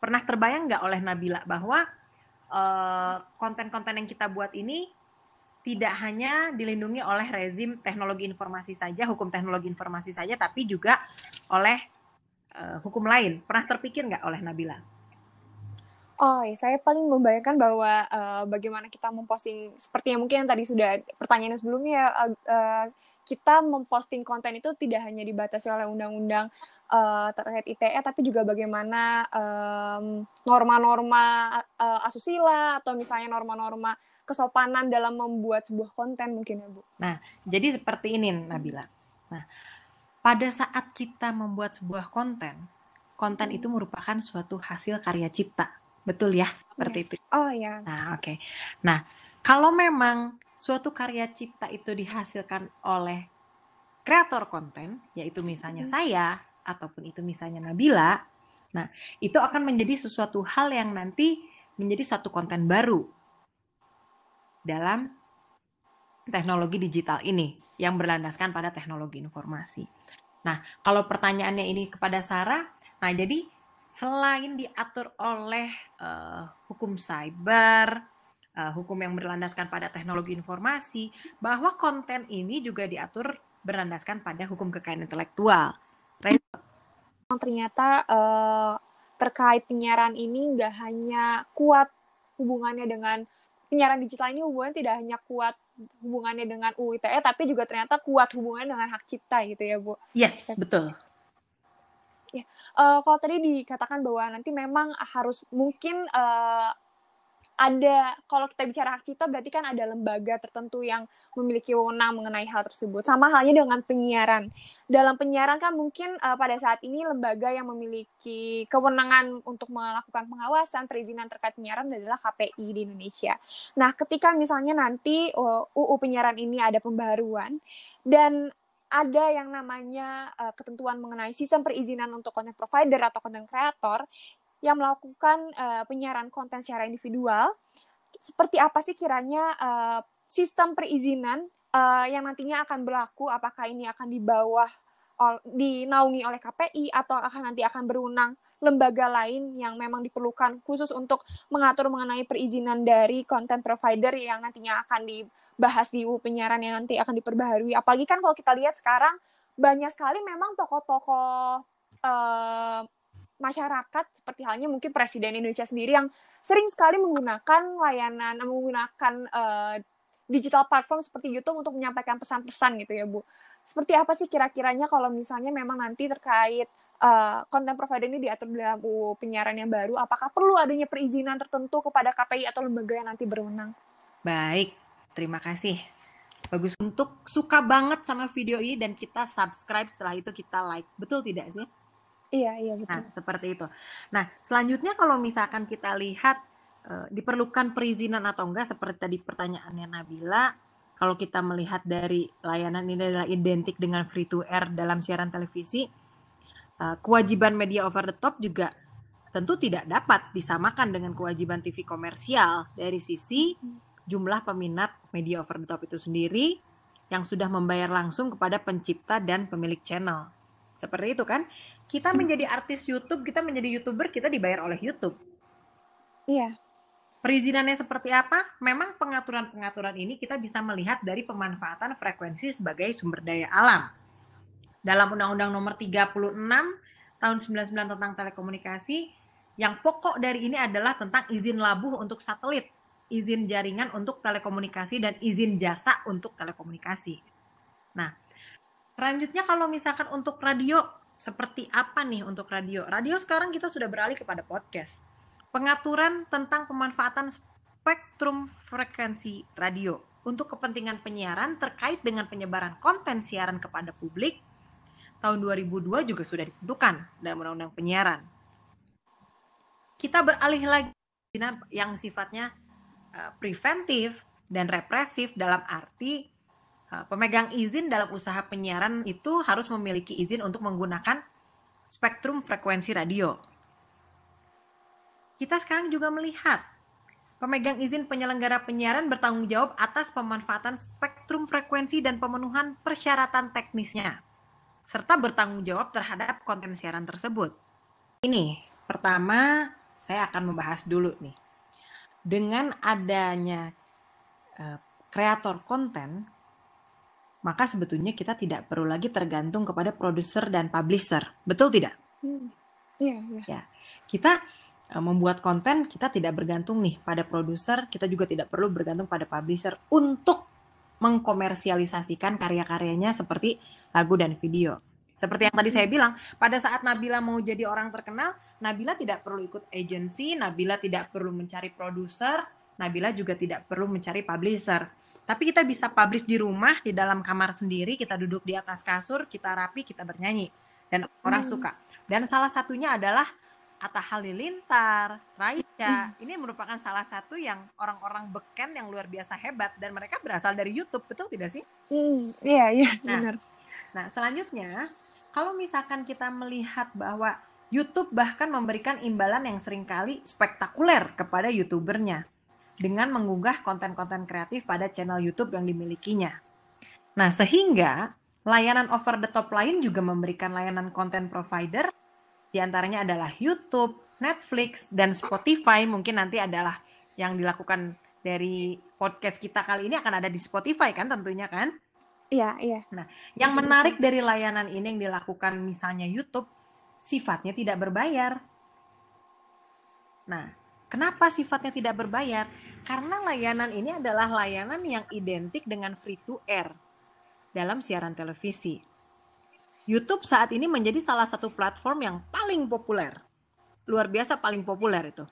Pernah terbayang nggak oleh Nabila bahwa eh, konten-konten yang kita buat ini tidak hanya dilindungi oleh rezim teknologi informasi saja, hukum teknologi informasi saja, tapi juga oleh uh, hukum lain. Pernah terpikir nggak oleh Nabila? Oh, ya, saya paling membayangkan bahwa uh, bagaimana kita memposting seperti yang mungkin yang tadi sudah pertanyaan sebelumnya uh, uh, kita memposting konten itu tidak hanya dibatasi oleh undang-undang uh, terkait ITE tapi juga bagaimana norma-norma uh, asusila atau misalnya norma-norma kesopanan dalam membuat sebuah konten mungkin ya Bu. Nah, jadi seperti ini Nabila. Nah, pada saat kita membuat sebuah konten, konten itu merupakan suatu hasil karya cipta. Betul ya? Seperti yeah. itu. Oh ya. Nah, oke. Okay. Nah, kalau memang suatu karya cipta itu dihasilkan oleh kreator konten, yaitu misalnya hmm. saya ataupun itu misalnya Nabila, nah itu akan menjadi sesuatu hal yang nanti menjadi satu konten baru dalam teknologi digital ini yang berlandaskan pada teknologi informasi. Nah, kalau pertanyaannya ini kepada Sarah, nah jadi selain diatur oleh uh, hukum cyber, uh, hukum yang berlandaskan pada teknologi informasi, bahwa konten ini juga diatur berlandaskan pada hukum kekayaan intelektual ternyata uh, terkait penyiaran ini nggak hanya kuat hubungannya dengan penyiaran digital ini hubungannya tidak hanya kuat hubungannya dengan UU ITE tapi juga ternyata kuat hubungannya dengan hak cipta gitu ya Bu. Yes, betul. Ya, uh, kalau tadi dikatakan bahwa nanti memang harus mungkin uh, ada kalau kita bicara hak cipta berarti kan ada lembaga tertentu yang memiliki wewenang mengenai hal tersebut. Sama halnya dengan penyiaran. Dalam penyiaran kan mungkin uh, pada saat ini lembaga yang memiliki kewenangan untuk melakukan pengawasan perizinan terkait penyiaran adalah KPI di Indonesia. Nah, ketika misalnya nanti uh, eh, UU penyiaran ini ada pembaruan dan ada yang namanya uh, ketentuan mengenai sistem perizinan untuk content provider atau content creator yang melakukan uh, penyiaran konten secara individual. Seperti apa sih kiranya uh, sistem perizinan uh, yang nantinya akan berlaku? Apakah ini akan di bawah dinaungi oleh KPI atau akan nanti akan berwenang lembaga lain yang memang diperlukan khusus untuk mengatur mengenai perizinan dari konten provider yang nantinya akan dibahas di UU penyiaran yang nanti akan diperbaharui. Apalagi kan kalau kita lihat sekarang banyak sekali memang tokoh-tokoh uh, masyarakat seperti halnya mungkin Presiden Indonesia sendiri yang sering sekali menggunakan layanan menggunakan uh, digital platform seperti YouTube untuk menyampaikan pesan-pesan gitu ya Bu. Seperti apa sih kira-kiranya kalau misalnya memang nanti terkait uh, konten provider ini diatur dalam UU penyiaran yang baru, apakah perlu adanya perizinan tertentu kepada KPI atau lembaga yang nanti berwenang? Baik, terima kasih. Bagus untuk suka banget sama video ini dan kita subscribe setelah itu kita like. Betul tidak sih? Iya, iya betul. Nah, seperti itu. Nah, selanjutnya kalau misalkan kita lihat e, diperlukan perizinan atau enggak seperti tadi pertanyaannya Nabila, kalau kita melihat dari layanan ini adalah identik dengan free to air dalam siaran televisi, e, kewajiban media over the top juga tentu tidak dapat disamakan dengan kewajiban TV komersial dari sisi jumlah peminat media over the top itu sendiri yang sudah membayar langsung kepada pencipta dan pemilik channel. Seperti itu kan? Kita menjadi artis YouTube, kita menjadi YouTuber, kita dibayar oleh YouTube. Iya. Perizinannya seperti apa? Memang pengaturan-pengaturan ini kita bisa melihat dari pemanfaatan frekuensi sebagai sumber daya alam. Dalam Undang-Undang Nomor 36 tahun 99 tentang telekomunikasi, yang pokok dari ini adalah tentang izin labuh untuk satelit. izin jaringan untuk telekomunikasi dan izin jasa untuk telekomunikasi. Nah, selanjutnya kalau misalkan untuk radio, seperti apa nih untuk radio? Radio sekarang kita sudah beralih kepada podcast. Pengaturan tentang pemanfaatan spektrum frekuensi radio untuk kepentingan penyiaran terkait dengan penyebaran konten siaran kepada publik tahun 2002 juga sudah ditentukan dalam Undang-Undang Penyiaran. Kita beralih lagi yang sifatnya uh, preventif dan represif dalam arti pemegang izin dalam usaha penyiaran itu harus memiliki izin untuk menggunakan spektrum frekuensi radio. Kita sekarang juga melihat pemegang izin penyelenggara penyiaran bertanggung jawab atas pemanfaatan spektrum frekuensi dan pemenuhan persyaratan teknisnya serta bertanggung jawab terhadap konten siaran tersebut. Ini pertama saya akan membahas dulu nih. Dengan adanya uh, kreator konten, maka sebetulnya kita tidak perlu lagi tergantung kepada produser dan publisher. Betul tidak? Hmm. Yeah, yeah. Ya. Kita uh, membuat konten, kita tidak bergantung nih pada produser, kita juga tidak perlu bergantung pada publisher untuk mengkomersialisasikan karya-karyanya seperti lagu dan video. Seperti yang tadi saya bilang, pada saat Nabila mau jadi orang terkenal, Nabila tidak perlu ikut agensi, Nabila tidak perlu mencari produser, Nabila juga tidak perlu mencari publisher. Tapi kita bisa publish di rumah, di dalam kamar sendiri, kita duduk di atas kasur, kita rapi, kita bernyanyi. Dan orang hmm. suka. Dan salah satunya adalah Atta Halilintar, Raisa. Hmm. Ini merupakan salah satu yang orang-orang beken yang luar biasa hebat. Dan mereka berasal dari YouTube, betul tidak sih? Hmm, iya, iya, nah, benar. Nah, selanjutnya kalau misalkan kita melihat bahwa YouTube bahkan memberikan imbalan yang sering kali spektakuler kepada YouTubernya dengan mengunggah konten-konten kreatif pada channel YouTube yang dimilikinya. Nah, sehingga layanan over the top lain juga memberikan layanan konten provider di antaranya adalah YouTube, Netflix, dan Spotify. Mungkin nanti adalah yang dilakukan dari podcast kita kali ini akan ada di Spotify kan tentunya kan? Iya, iya. Nah, yang menarik dari layanan ini yang dilakukan misalnya YouTube, sifatnya tidak berbayar. Nah, kenapa sifatnya tidak berbayar? Karena layanan ini adalah layanan yang identik dengan free to air dalam siaran televisi. YouTube saat ini menjadi salah satu platform yang paling populer. Luar biasa paling populer itu.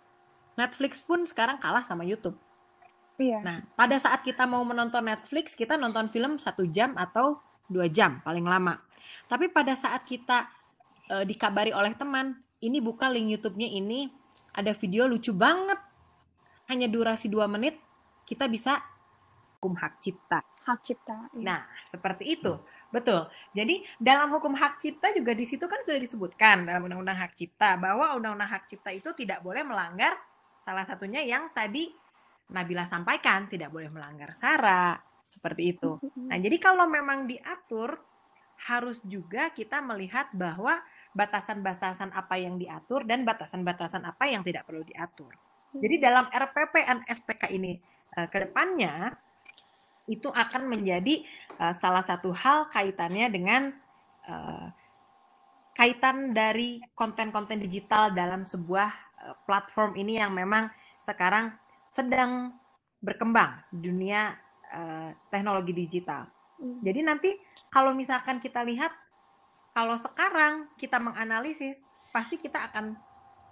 Netflix pun sekarang kalah sama YouTube. Iya. Nah, pada saat kita mau menonton Netflix, kita nonton film satu jam atau dua jam paling lama. Tapi pada saat kita e, dikabari oleh teman, ini buka link YouTube-nya ini ada video lucu banget, hanya durasi dua menit, kita bisa hukum hak cipta. Hak cipta. Iya. Nah, seperti itu. Betul. Jadi dalam hukum hak cipta juga di situ kan sudah disebutkan dalam undang-undang hak cipta bahwa undang-undang hak cipta itu tidak boleh melanggar salah satunya yang tadi Nabila sampaikan tidak boleh melanggar sara seperti itu. Nah, jadi kalau memang diatur harus juga kita melihat bahwa batasan-batasan apa yang diatur dan batasan-batasan apa yang tidak perlu diatur. Jadi dalam RPP dan SPK ini uh, ke depannya itu akan menjadi uh, salah satu hal kaitannya dengan uh, kaitan dari konten-konten digital dalam sebuah uh, platform ini yang memang sekarang sedang berkembang dunia uh, teknologi digital. Hmm. Jadi nanti kalau misalkan kita lihat kalau sekarang kita menganalisis pasti kita akan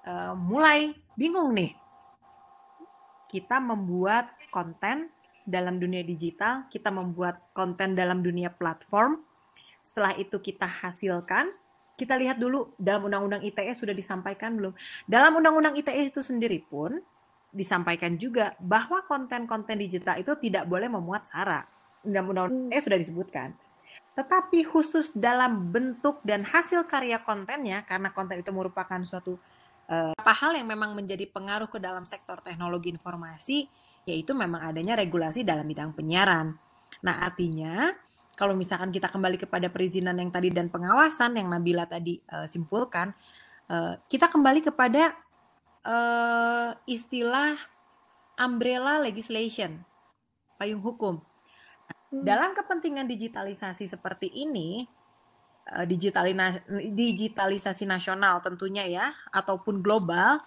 uh, mulai bingung nih. Kita membuat konten dalam dunia digital, kita membuat konten dalam dunia platform. Setelah itu kita hasilkan, kita lihat dulu dalam undang-undang ITE sudah disampaikan belum. Dalam undang-undang ITE itu sendiri pun disampaikan juga bahwa konten-konten digital itu tidak boleh memuat sara. Undang-undang hmm. sudah disebutkan. Tetapi khusus dalam bentuk dan hasil karya kontennya, karena konten itu merupakan suatu uh, hal yang memang menjadi pengaruh ke dalam sektor teknologi informasi, yaitu memang adanya regulasi dalam bidang penyiaran. Nah, artinya kalau misalkan kita kembali kepada perizinan yang tadi dan pengawasan yang Nabila tadi uh, simpulkan, uh, kita kembali kepada uh, istilah umbrella legislation, payung hukum. Hmm. Dalam kepentingan digitalisasi seperti ini, uh, digitalisasi nasional tentunya ya, ataupun global,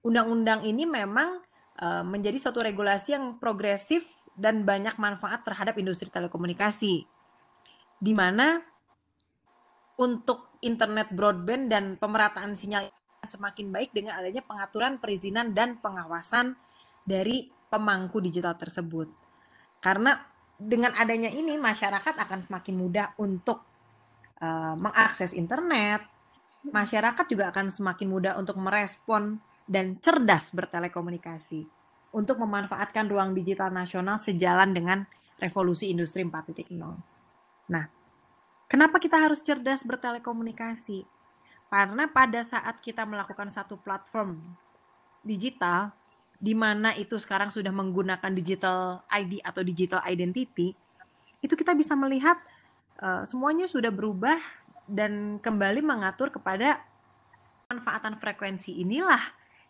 undang-undang ini memang uh, menjadi suatu regulasi yang progresif dan banyak manfaat terhadap industri telekomunikasi. Di mana untuk internet broadband dan pemerataan sinyal semakin baik dengan adanya pengaturan perizinan dan pengawasan dari pemangku digital tersebut. Karena dengan adanya ini masyarakat akan semakin mudah untuk uh, mengakses internet. Masyarakat juga akan semakin mudah untuk merespon dan cerdas bertelekomunikasi untuk memanfaatkan ruang digital nasional sejalan dengan revolusi industri 4.0. Nah, kenapa kita harus cerdas bertelekomunikasi? Karena pada saat kita melakukan satu platform digital, di mana itu sekarang sudah menggunakan digital ID atau digital identity, itu kita bisa melihat uh, semuanya sudah berubah dan kembali mengatur kepada manfaatan frekuensi inilah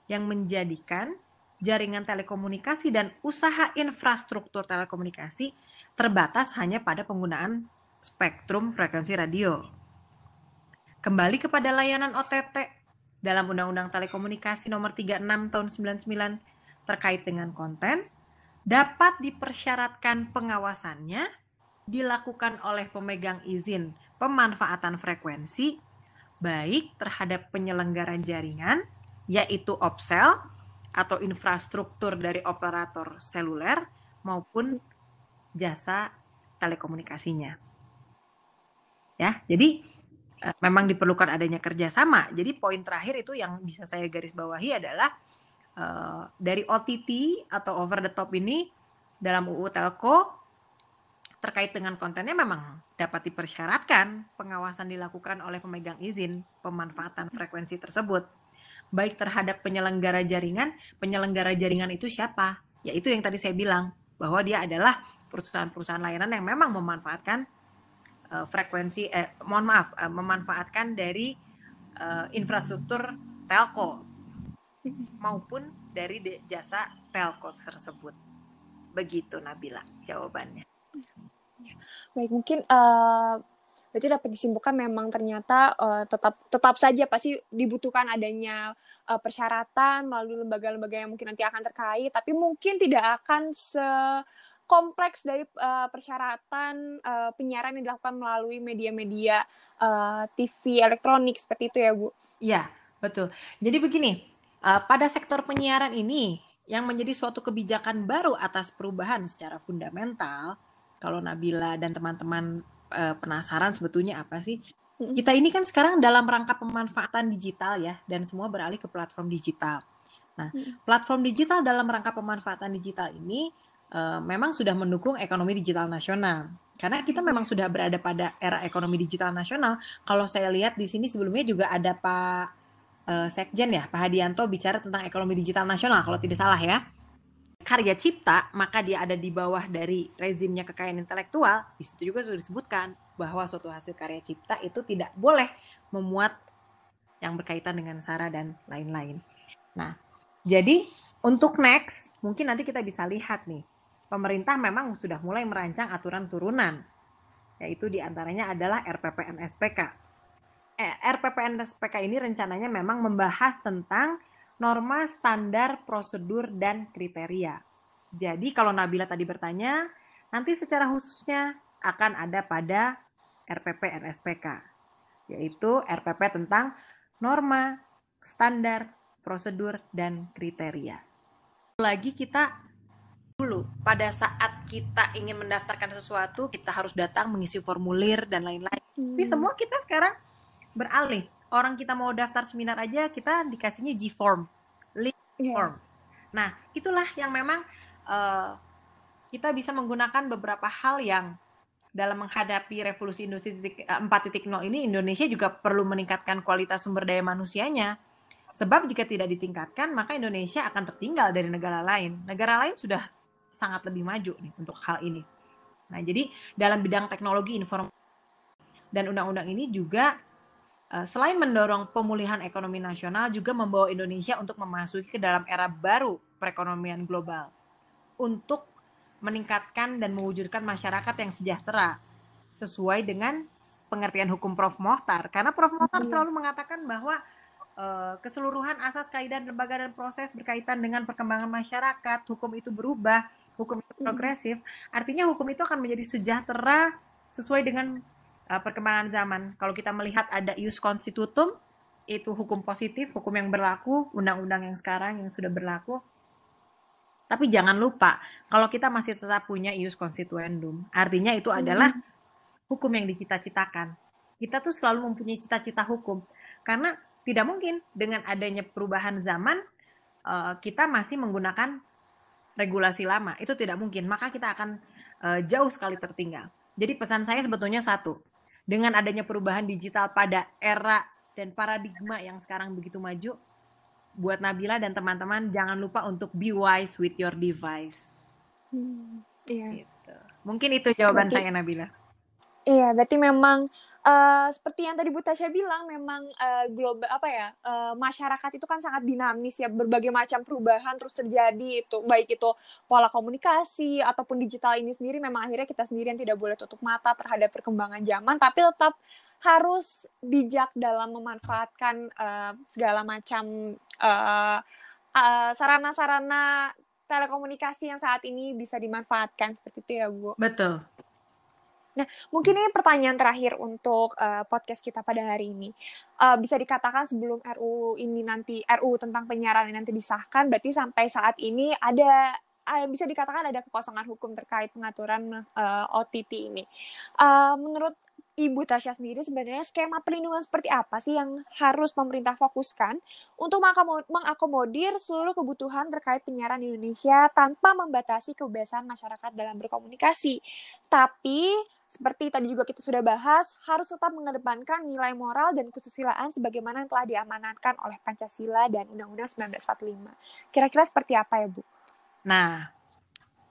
yang menjadikan jaringan telekomunikasi dan usaha infrastruktur telekomunikasi terbatas hanya pada penggunaan spektrum frekuensi radio. Kembali kepada layanan OTT dalam Undang-Undang Telekomunikasi Nomor 36 Tahun 99 terkait dengan konten dapat dipersyaratkan pengawasannya dilakukan oleh pemegang izin pemanfaatan frekuensi baik terhadap penyelenggara jaringan yaitu OPSEL atau infrastruktur dari operator seluler maupun jasa telekomunikasinya. Ya, jadi eh, memang diperlukan adanya kerjasama. Jadi poin terakhir itu yang bisa saya garis bawahi adalah uh, dari OTT atau over the top ini dalam UU Telco terkait dengan kontennya memang dapat dipersyaratkan pengawasan dilakukan oleh pemegang izin pemanfaatan frekuensi tersebut baik terhadap penyelenggara jaringan, penyelenggara jaringan itu siapa? Yaitu yang tadi saya bilang bahwa dia adalah perusahaan-perusahaan layanan yang memang memanfaatkan uh, frekuensi eh mohon maaf uh, memanfaatkan dari uh, infrastruktur telco maupun dari jasa telco tersebut. Begitu Nabila jawabannya. Baik, mungkin uh, berarti dapat disimpulkan memang ternyata uh, tetap tetap saja pasti dibutuhkan adanya uh, persyaratan melalui lembaga-lembaga yang mungkin nanti akan terkait tapi mungkin tidak akan se kompleks dari uh, persyaratan uh, penyiaran yang dilakukan melalui media-media uh, TV elektronik seperti itu ya Bu. Iya, betul. Jadi begini, uh, pada sektor penyiaran ini yang menjadi suatu kebijakan baru atas perubahan secara fundamental, kalau Nabila dan teman-teman uh, penasaran sebetulnya apa sih? Kita ini kan sekarang dalam rangka pemanfaatan digital ya, dan semua beralih ke platform digital. Nah, platform digital dalam rangka pemanfaatan digital ini uh, memang sudah mendukung ekonomi digital nasional. Karena kita memang sudah berada pada era ekonomi digital nasional. Kalau saya lihat di sini sebelumnya juga ada Pak uh, Sekjen ya, Pak Hadianto bicara tentang ekonomi digital nasional kalau tidak salah ya karya cipta, maka dia ada di bawah dari rezimnya kekayaan intelektual, di situ juga sudah disebutkan bahwa suatu hasil karya cipta itu tidak boleh memuat yang berkaitan dengan sara dan lain-lain. Nah, jadi untuk next, mungkin nanti kita bisa lihat nih, pemerintah memang sudah mulai merancang aturan turunan, yaitu di antaranya adalah RPPN SPK. Eh, RPPN SPK ini rencananya memang membahas tentang norma standar prosedur dan kriteria. Jadi kalau Nabila tadi bertanya, nanti secara khususnya akan ada pada RPP NSPK, yaitu RPP tentang norma, standar, prosedur, dan kriteria. Lagi kita dulu, pada saat kita ingin mendaftarkan sesuatu, kita harus datang mengisi formulir dan lain-lain. Hmm. Tapi semua kita sekarang beralih orang kita mau daftar seminar aja kita dikasihnya G-form, link yeah. form. Nah, itulah yang memang uh, kita bisa menggunakan beberapa hal yang dalam menghadapi revolusi industri 4.0 eh, ini Indonesia juga perlu meningkatkan kualitas sumber daya manusianya. Sebab jika tidak ditingkatkan, maka Indonesia akan tertinggal dari negara lain. Negara lain sudah sangat lebih maju nih untuk hal ini. Nah, jadi dalam bidang teknologi informasi dan undang-undang ini juga selain mendorong pemulihan ekonomi nasional juga membawa Indonesia untuk memasuki ke dalam era baru perekonomian global. Untuk meningkatkan dan mewujudkan masyarakat yang sejahtera sesuai dengan pengertian hukum Prof. Mohtar. Karena Prof. Mohtar hmm. selalu mengatakan bahwa uh, keseluruhan asas kaidah lembaga dan proses berkaitan dengan perkembangan masyarakat, hukum itu berubah, hukum itu progresif, artinya hukum itu akan menjadi sejahtera sesuai dengan uh, perkembangan zaman. Kalau kita melihat ada ius constitutum, itu hukum positif, hukum yang berlaku, undang-undang yang sekarang yang sudah berlaku. Tapi jangan lupa, kalau kita masih tetap punya ius constituendum, artinya itu adalah hukum yang dicita-citakan. Kita tuh selalu mempunyai cita-cita hukum. Karena tidak mungkin dengan adanya perubahan zaman, uh, kita masih menggunakan regulasi lama. Itu tidak mungkin. Maka kita akan uh, jauh sekali tertinggal. Jadi pesan saya sebetulnya satu. Dengan adanya perubahan digital pada era dan paradigma yang sekarang begitu maju, buat Nabila dan teman-teman jangan lupa untuk be wise with your device. Hmm, iya. Gitu. Mungkin itu jawaban berarti, saya Nabila. Iya, berarti memang uh, seperti yang tadi Bu Tasya bilang memang uh, global apa ya uh, masyarakat itu kan sangat dinamis ya berbagai macam perubahan terus terjadi itu baik itu pola komunikasi ataupun digital ini sendiri memang akhirnya kita sendiri yang tidak boleh tutup mata terhadap perkembangan zaman tapi tetap harus bijak dalam memanfaatkan uh, segala macam uh, uh, sarana-sarana telekomunikasi yang saat ini bisa dimanfaatkan seperti itu ya Bu. Betul. Nah, mungkin ini pertanyaan terakhir untuk uh, podcast kita pada hari ini. Uh, bisa dikatakan sebelum RU ini nanti RU tentang penyiaran ini nanti disahkan, berarti sampai saat ini ada uh, bisa dikatakan ada kekosongan hukum terkait pengaturan uh, OTT ini. Uh, menurut Ibu Tasya sendiri sebenarnya skema perlindungan seperti apa sih yang harus pemerintah fokuskan untuk mengakomodir seluruh kebutuhan terkait penyiaran Indonesia tanpa membatasi kebebasan masyarakat dalam berkomunikasi. Tapi seperti tadi juga kita sudah bahas, harus tetap mengedepankan nilai moral dan kesusilaan sebagaimana yang telah diamanatkan oleh Pancasila dan Undang-Undang 1945. Kira-kira seperti apa ya, Bu? Nah,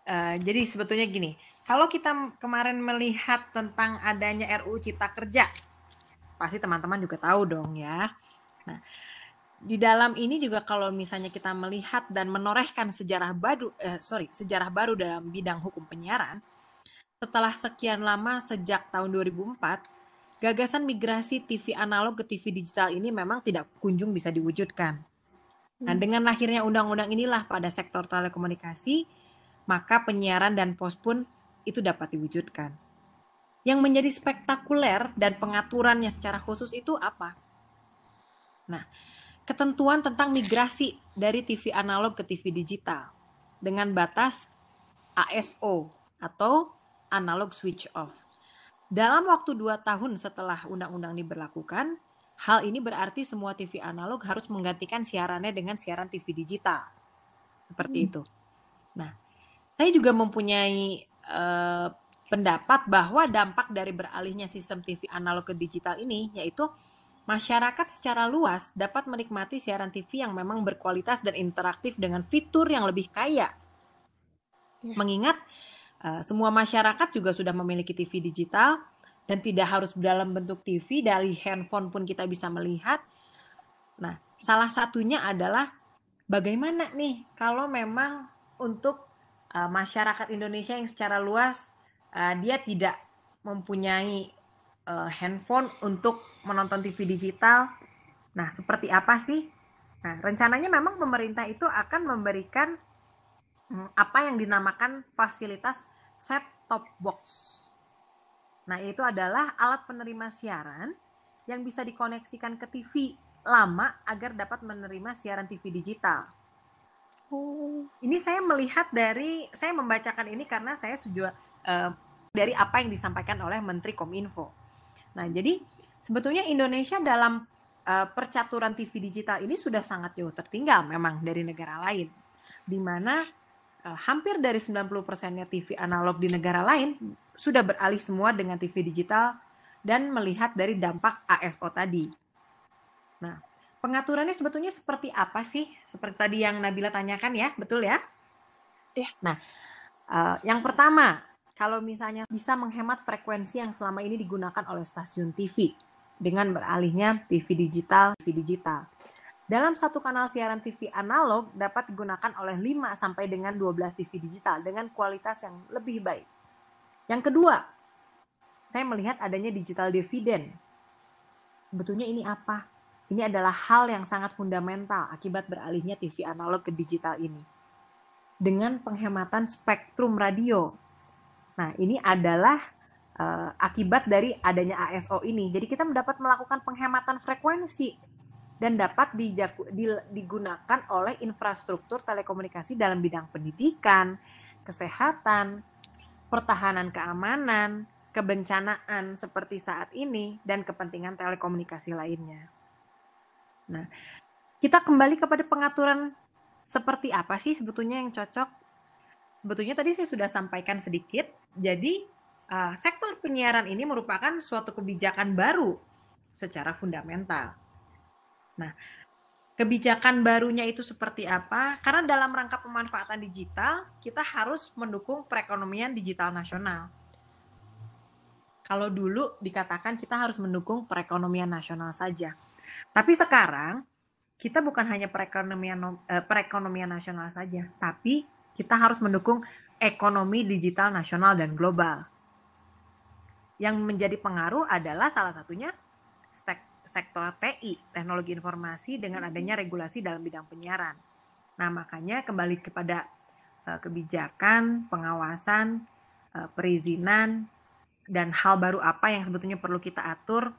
uh, jadi sebetulnya gini, kalau kita kemarin melihat tentang adanya RUU Cipta Kerja, pasti teman-teman juga tahu dong ya. Nah, di dalam ini juga kalau misalnya kita melihat dan menorehkan sejarah baru, eh, sorry, sejarah baru dalam bidang hukum penyiaran, setelah sekian lama sejak tahun 2004, gagasan migrasi TV analog ke TV digital ini memang tidak kunjung bisa diwujudkan. Nah, hmm. dengan lahirnya undang-undang inilah pada sektor telekomunikasi, maka penyiaran dan pos pun itu dapat diwujudkan. Yang menjadi spektakuler dan pengaturannya secara khusus itu apa? Nah, ketentuan tentang migrasi dari TV analog ke TV digital dengan batas ASO atau analog switch off. Dalam waktu dua tahun setelah undang-undang ini berlakukan, hal ini berarti semua TV analog harus menggantikan siarannya dengan siaran TV digital. Seperti hmm. itu. Nah, saya juga mempunyai Eh, pendapat bahwa dampak dari beralihnya sistem TV analog ke digital ini yaitu masyarakat secara luas dapat menikmati siaran TV yang memang berkualitas dan interaktif dengan fitur yang lebih kaya. Ya. Mengingat uh, semua masyarakat juga sudah memiliki TV digital dan tidak harus dalam bentuk TV dari handphone pun kita bisa melihat. Nah, salah satunya adalah bagaimana nih kalau memang untuk uh, masyarakat Indonesia yang secara luas uh, dia tidak mempunyai uh, handphone untuk menonton TV digital. Nah, seperti apa sih? Nah, rencananya memang pemerintah itu akan memberikan um, apa yang dinamakan fasilitas set top box. Nah, itu adalah alat penerima siaran yang bisa dikoneksikan ke TV lama agar dapat menerima siaran TV digital. Oh. Ini saya melihat dari saya membacakan ini karena saya sudah uh, dari apa yang disampaikan oleh Menteri Kominfo. Nah, jadi sebetulnya Indonesia dalam uh, percaturan TV digital ini sudah sangat jauh tertinggal memang dari negara lain. Di mana uh, hampir dari 90%-nya TV analog di negara lain sudah beralih semua dengan TV digital dan melihat dari dampak ASO tadi. Nah, pengaturannya sebetulnya seperti apa sih? Seperti tadi yang Nabila tanyakan ya, betul ya? Iya. Nah, uh, yang pertama, kalau misalnya bisa menghemat frekuensi yang selama ini digunakan oleh stasiun TV dengan beralihnya TV digital, TV digital. Dalam satu kanal siaran TV analog dapat digunakan oleh 5 sampai dengan 12 TV digital dengan kualitas yang lebih baik. Yang kedua, saya melihat adanya digital dividend. Sebetulnya ini apa? Ini adalah hal yang sangat fundamental akibat beralihnya TV analog ke digital ini. Dengan penghematan spektrum radio. Nah, ini adalah uh, akibat dari adanya ASO ini. Jadi kita mendapat melakukan penghematan frekuensi dan dapat digunakan oleh infrastruktur telekomunikasi dalam bidang pendidikan, kesehatan, pertahanan keamanan, kebencanaan seperti saat ini, dan kepentingan telekomunikasi lainnya. Nah, kita kembali kepada pengaturan seperti apa sih sebetulnya yang cocok? Sebetulnya tadi saya sudah sampaikan sedikit. Jadi, uh, sektor penyiaran ini merupakan suatu kebijakan baru secara fundamental. Nah, kebijakan barunya itu seperti apa? Karena dalam rangka pemanfaatan digital, kita harus mendukung perekonomian digital nasional. Kalau dulu dikatakan kita harus mendukung perekonomian nasional saja. Tapi sekarang kita bukan hanya perekonomian eh, perekonomian nasional saja, tapi kita harus mendukung ekonomi digital nasional dan global. Yang menjadi pengaruh adalah salah satunya sektor TI, teknologi informasi dengan adanya regulasi dalam bidang penyiaran. Nah, makanya kembali kepada uh, kebijakan, pengawasan, uh, perizinan dan hal baru apa yang sebetulnya perlu kita atur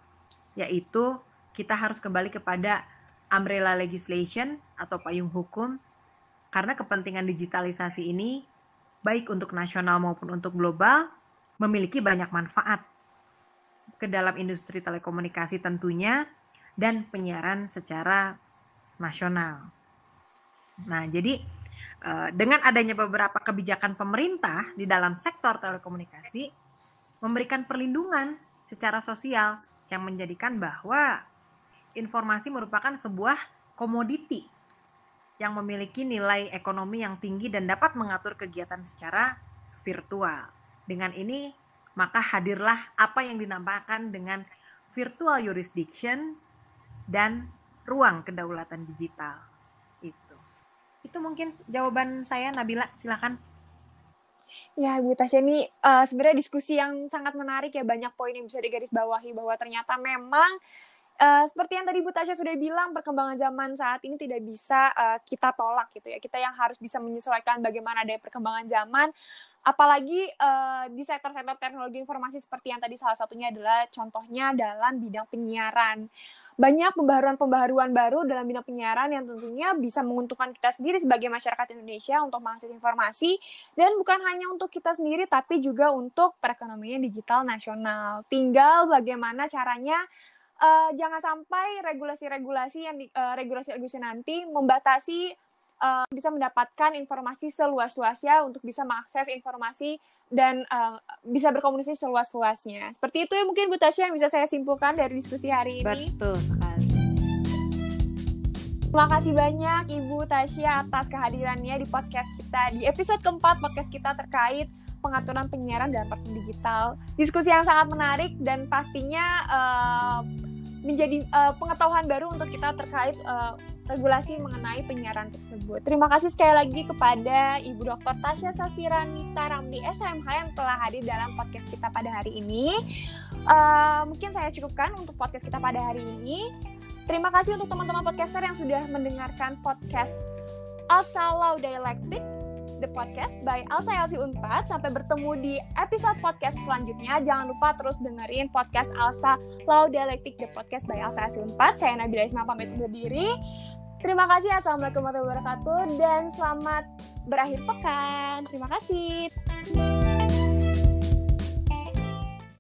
yaitu kita harus kembali kepada umbrella legislation atau payung hukum karena kepentingan digitalisasi ini baik untuk nasional maupun untuk global memiliki banyak manfaat ke dalam industri telekomunikasi tentunya dan penyiaran secara nasional. Nah, jadi eh, dengan adanya beberapa kebijakan pemerintah di dalam sektor telekomunikasi memberikan perlindungan secara sosial yang menjadikan bahwa informasi merupakan sebuah komoditi yang memiliki nilai ekonomi yang tinggi dan dapat mengatur kegiatan secara virtual. Dengan ini, maka hadirlah apa yang dinamakan dengan virtual jurisdiction dan ruang kedaulatan digital. Itu. Itu mungkin jawaban saya Nabila, silakan. Ya, Bu Tasya ini uh, sebenarnya diskusi yang sangat menarik ya, banyak poin yang bisa digarisbawahi bahwa ternyata memang uh, seperti yang tadi Bu Tasya sudah bilang, perkembangan zaman saat ini tidak bisa uh, kita tolak gitu ya. Kita yang harus bisa menyesuaikan bagaimana ada perkembangan zaman, apalagi uh, di sektor-sektor teknologi informasi seperti yang tadi salah satunya adalah contohnya dalam bidang penyiaran. Banyak pembaharuan-pembaharuan baru dalam bidang penyiaran yang tentunya bisa menguntungkan kita sendiri sebagai masyarakat Indonesia untuk mengakses informasi dan bukan hanya untuk kita sendiri tapi juga untuk perekonomian digital nasional. Tinggal bagaimana caranya uh, jangan sampai regulasi-regulasi yang uh, regulasi-regulasi nanti membatasi uh, bisa mendapatkan informasi seluas-luasnya untuk bisa mengakses informasi dan uh, bisa berkomunikasi seluas-luasnya. Seperti itu ya mungkin Bu Tasya yang bisa saya simpulkan dari diskusi hari ini. Betul sekali. Terima kasih banyak Ibu Tasya atas kehadirannya di podcast kita di episode keempat podcast kita terkait pengaturan penyiaran dan platform digital. Diskusi yang sangat menarik dan pastinya uh, menjadi uh, pengetahuan baru untuk kita terkait uh, regulasi mengenai penyiaran tersebut. Terima kasih sekali lagi kepada Ibu Dr. Tasya Safiranita Ramli SMH yang telah hadir dalam podcast kita pada hari ini. Uh, mungkin saya cukupkan untuk podcast kita pada hari ini. Terima kasih untuk teman-teman podcaster yang sudah mendengarkan podcast Asalau Dialektik The Podcast by Alsa Elsi Unpad. Sampai bertemu di episode podcast selanjutnya. Jangan lupa terus dengerin podcast Alsa Law Dialektik The Podcast by Alsa Elsi Unpad. Saya Nabila Isma pamit undur diri. Terima kasih. Assalamualaikum warahmatullahi wabarakatuh. Dan selamat berakhir pekan. Terima kasih.